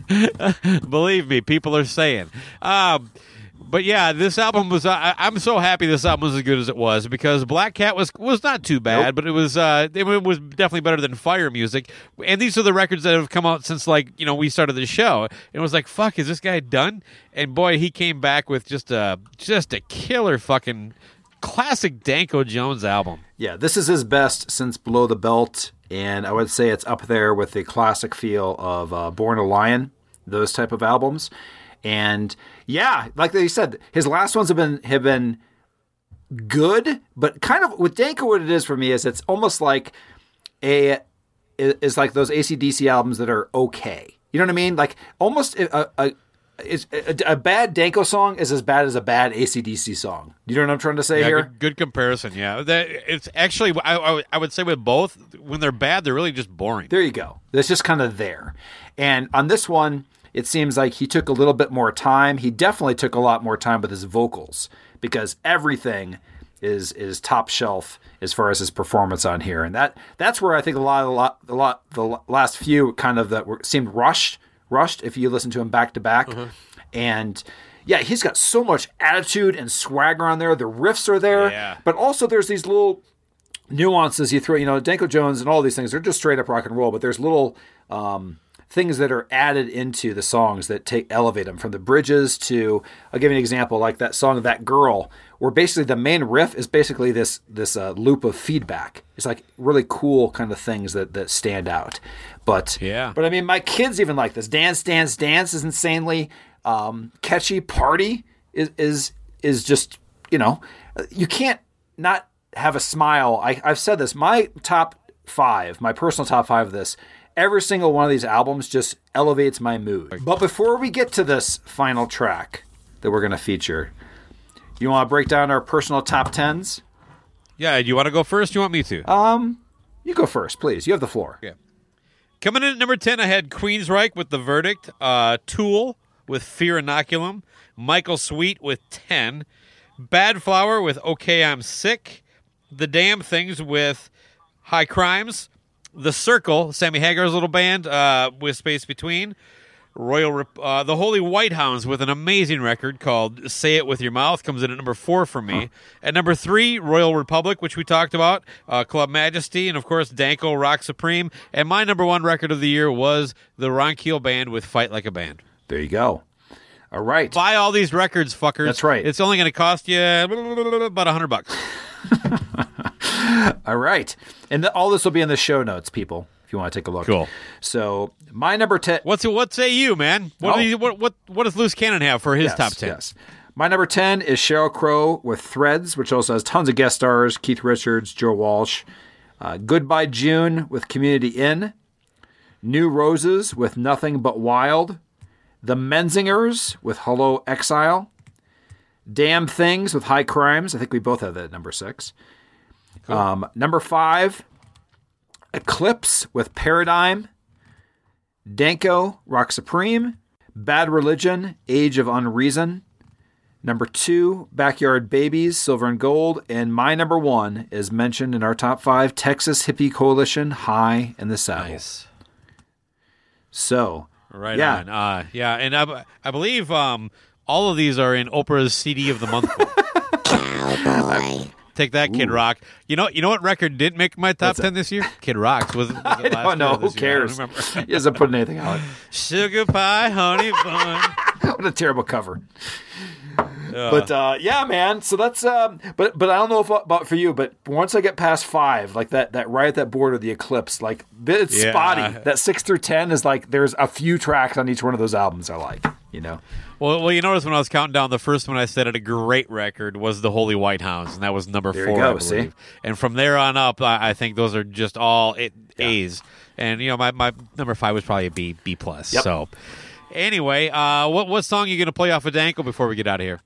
Believe me, people are saying. Um, but yeah, this album was. I, I'm so happy this album was as good as it was because Black Cat was was not too bad, Nope. but it was uh, it was definitely better than Fire Music. And these are the records that have come out since like you know we started the show. And it was like, fuck, is this guy done? And boy, he came back with just a just a killer fucking classic Danko Jones album. Yeah, this is his best since Below the Belt, and I would say it's up there with the classic feel of uh, Born a Lion, those type of albums. And yeah, like they said, his last ones have been have been good, but kind of with Danko, what it is for me is it's almost like a is like those ACDC albums that are okay. You know what I mean? Like almost a, a, is a, a bad Danko song is as bad as a bad ACDC song. You know what I'm trying to say Yeah, here? good, good comparison. Yeah, that, it's actually I, I, I would say with both when they're bad, they're really just boring. There you go. That's just kind of there. And on this one, it seems like he took a little bit more time. He definitely took a lot more time with his vocals because everything is is top shelf as far as his performance on here, and that that's where I think a lot lot a lot the last few kind of that were, seemed rushed rushed if you listen to him back to back, and yeah, he's got so much attitude and swagger on there. The riffs are there, Yeah. but also there's these little nuances you throw. You know, Danko Jones and all these things they're just straight up rock and roll, but there's little um, things that are added into the songs that take elevate them from the bridges to. I'll give you an example, like that song of "That Girl," where basically the main riff is basically this this uh, loop of feedback. It's like really cool kind of things that that stand out. But Yeah. but I mean, my kids even like this. Dance, dance, dance is insanely um, catchy. Party is is is just you know you can't not have a smile. I, I've said this. My top five, my personal top five of this. Every single one of these albums just elevates my mood. But before we get to this final track that we're going to feature, you want to break down our personal top tens? Yeah, you want to go first? You want me to? Um, You go first, please. You have the floor. Yeah. Coming in at number 10, I had Queensryche with The Verdict, uh, Tool with Fear Inoculum, Michael Sweet with 10, Bad Flower with Okay, I'm Sick, The Damn Things with High Crimes, The Circle, Sammy Hagar's little band uh, with Space Between, Royal Rep- uh, The Holy White Hounds with an amazing record called Say It With Your Mouth comes in at number four for me. At number three, Royal Republic, which we talked about, uh, Club Majesty, and of course Danko Rock Supreme. And my number one record of the year was the Ron Keel Band with Fight Like a Band. There you go. All right. Buy all these records, fuckers. That's right. It's only going to cost you about a hundred bucks. All right. And the, all this will be in the show notes, people, if you want to take a look. Cool. So, my number 10. What's what say you, man? What, Oh. do you, what what what does Loose Cannon have for his Yes, top ten? Yes. My number 10 is Sheryl Crow with Threads, which also has tons of guest stars Keith Richards, Joe Walsh. Uh, Goodbye June with Community Inn. New Roses with Nothing But Wild. The Menzingers with Hello Exile. Damn Things with High Crimes. I think we both have that at number six. Um, number five, Eclipse with Paradigm. Danko, Rock Supreme. Bad Religion, Age of Unreason. Number two, Backyard Babies, Sliver and Gold. And my number one is mentioned in our top five Texas Hippie Coalition, High in the Saddle. Nice. So, Right Yeah. on. Uh, yeah, and I, I believe um, all of these are in Oprah's CD of the month. book. Take that, Kid Rock. You know, you know what record didn't make my top What's ten this year? Kid Rock's was. was it I last don't know. year Who this year? I cares? He hasn't put anything out. Sugar pie, honey bun. what a terrible cover. But uh, yeah, man. So that's um, but but I don't know if, about for you, but once I get past five, like that that right at that border, the eclipse, like it's Yeah. spotty. That six through ten is like there's a few tracks on each one of those albums I like. You know, Well, well, you notice when I was counting down, the first one I said at a great record was the Holy White Hounds, and that was number There you four. go, I believe. see? And from there on up, I, I think those are just all it, A's. And you know, my, my number five was probably a B B plus. Yep. So, anyway, uh, what what song are you gonna play off of Danko before we get out of here?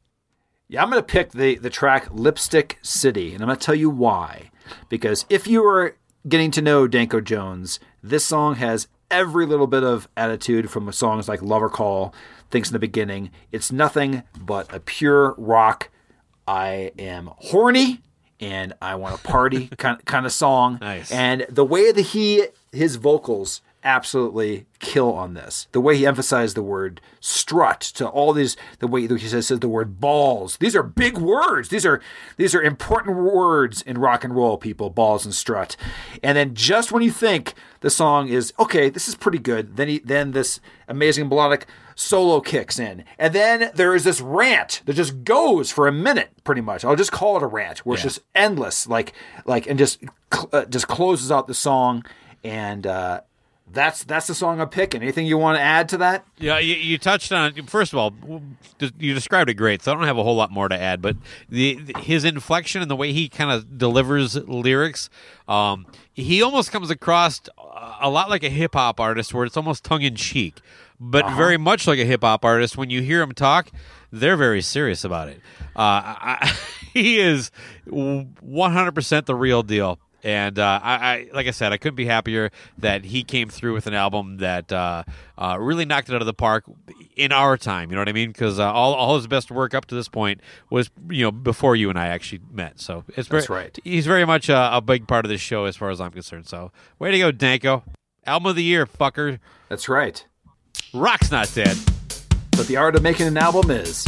Yeah, I'm going to pick the the track Lipstick City, and I'm going to tell you why. Because if you were getting to know Danko Jones, this song has every little bit of attitude from songs like Lover Call, Things in the Beginning. It's nothing but a pure rock. I am horny and I want to party kind kind of song. Nice. And the way that he his vocals absolutely kill on this. The way he emphasized the word strut to all these the way he says, says the word balls. These are big words. These are these are important words in rock and roll, people, balls and strut. And then just when you think the song is okay, this is pretty good, then he then this amazing melodic solo kicks in. And then there is this rant that just goes for a minute pretty much. I'll just call it a rant where it's just endless like like and just uh, just closes out the song and uh that's that's the song I'm picking. Anything you want to add to that? Yeah, you, you touched on it. First of all, you described it great, so I don't have a whole lot more to add. But the, the- his inflection and the way he kind of delivers lyrics, um, he almost comes across a lot like a hip hop artist, where it's almost tongue in cheek, but very much like a hip hop artist. When you hear him talk, they're very serious about it. Uh, I, he is 100% the real deal. And uh, I, I, like I said, I couldn't be happier that he came through with an album that uh, uh, really knocked it out of the park in our time. You know what I mean? Because uh, all, all his best work up to this point was, you know, before you and I actually met. So it's very, right. He's very much a, a, big part of this show, as far as I'm concerned. So way to go, Danko! Album of the year, fucker. That's right. Rock's not dead. But the art of making an album is.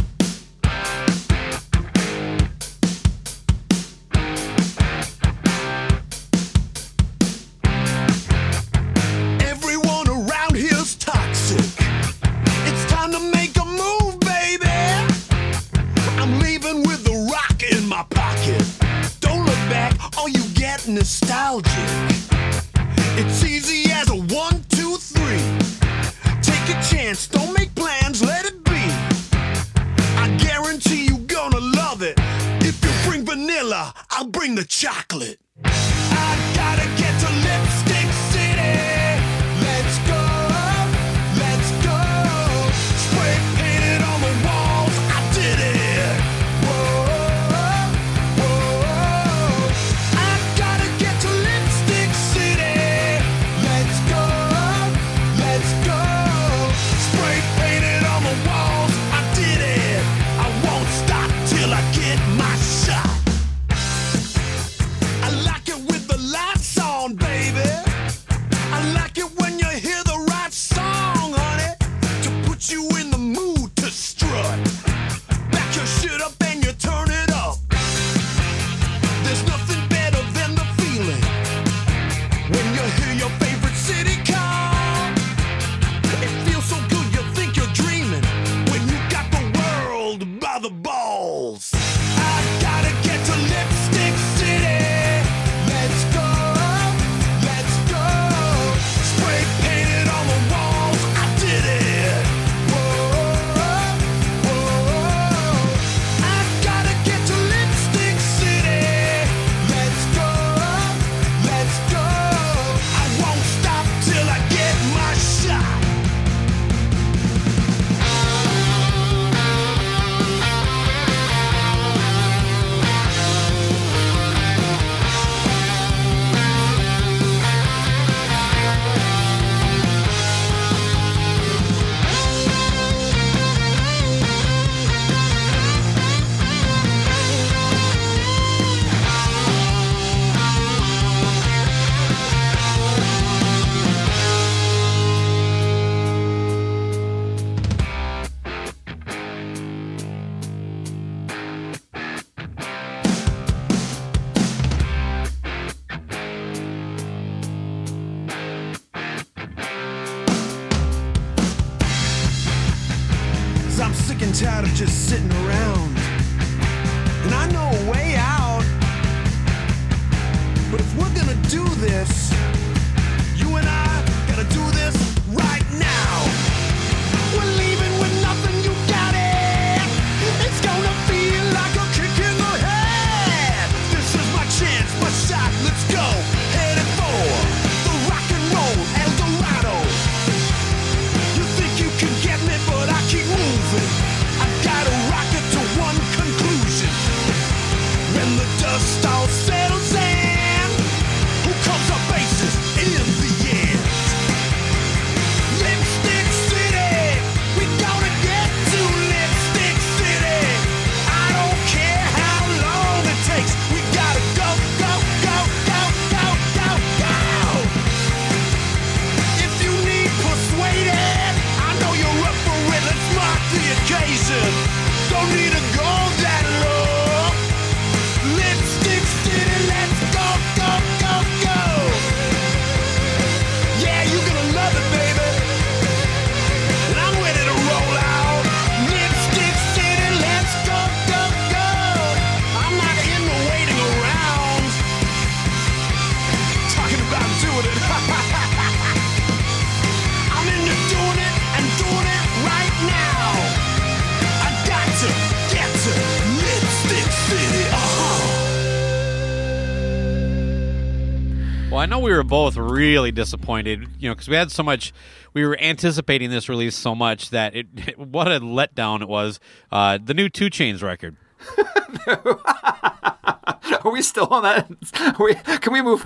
both really disappointed, you know, because we had so much, we were anticipating this release so much that it, it what a letdown it was. Uh, the new 2 Chainz record. Are we still on that? We, can we move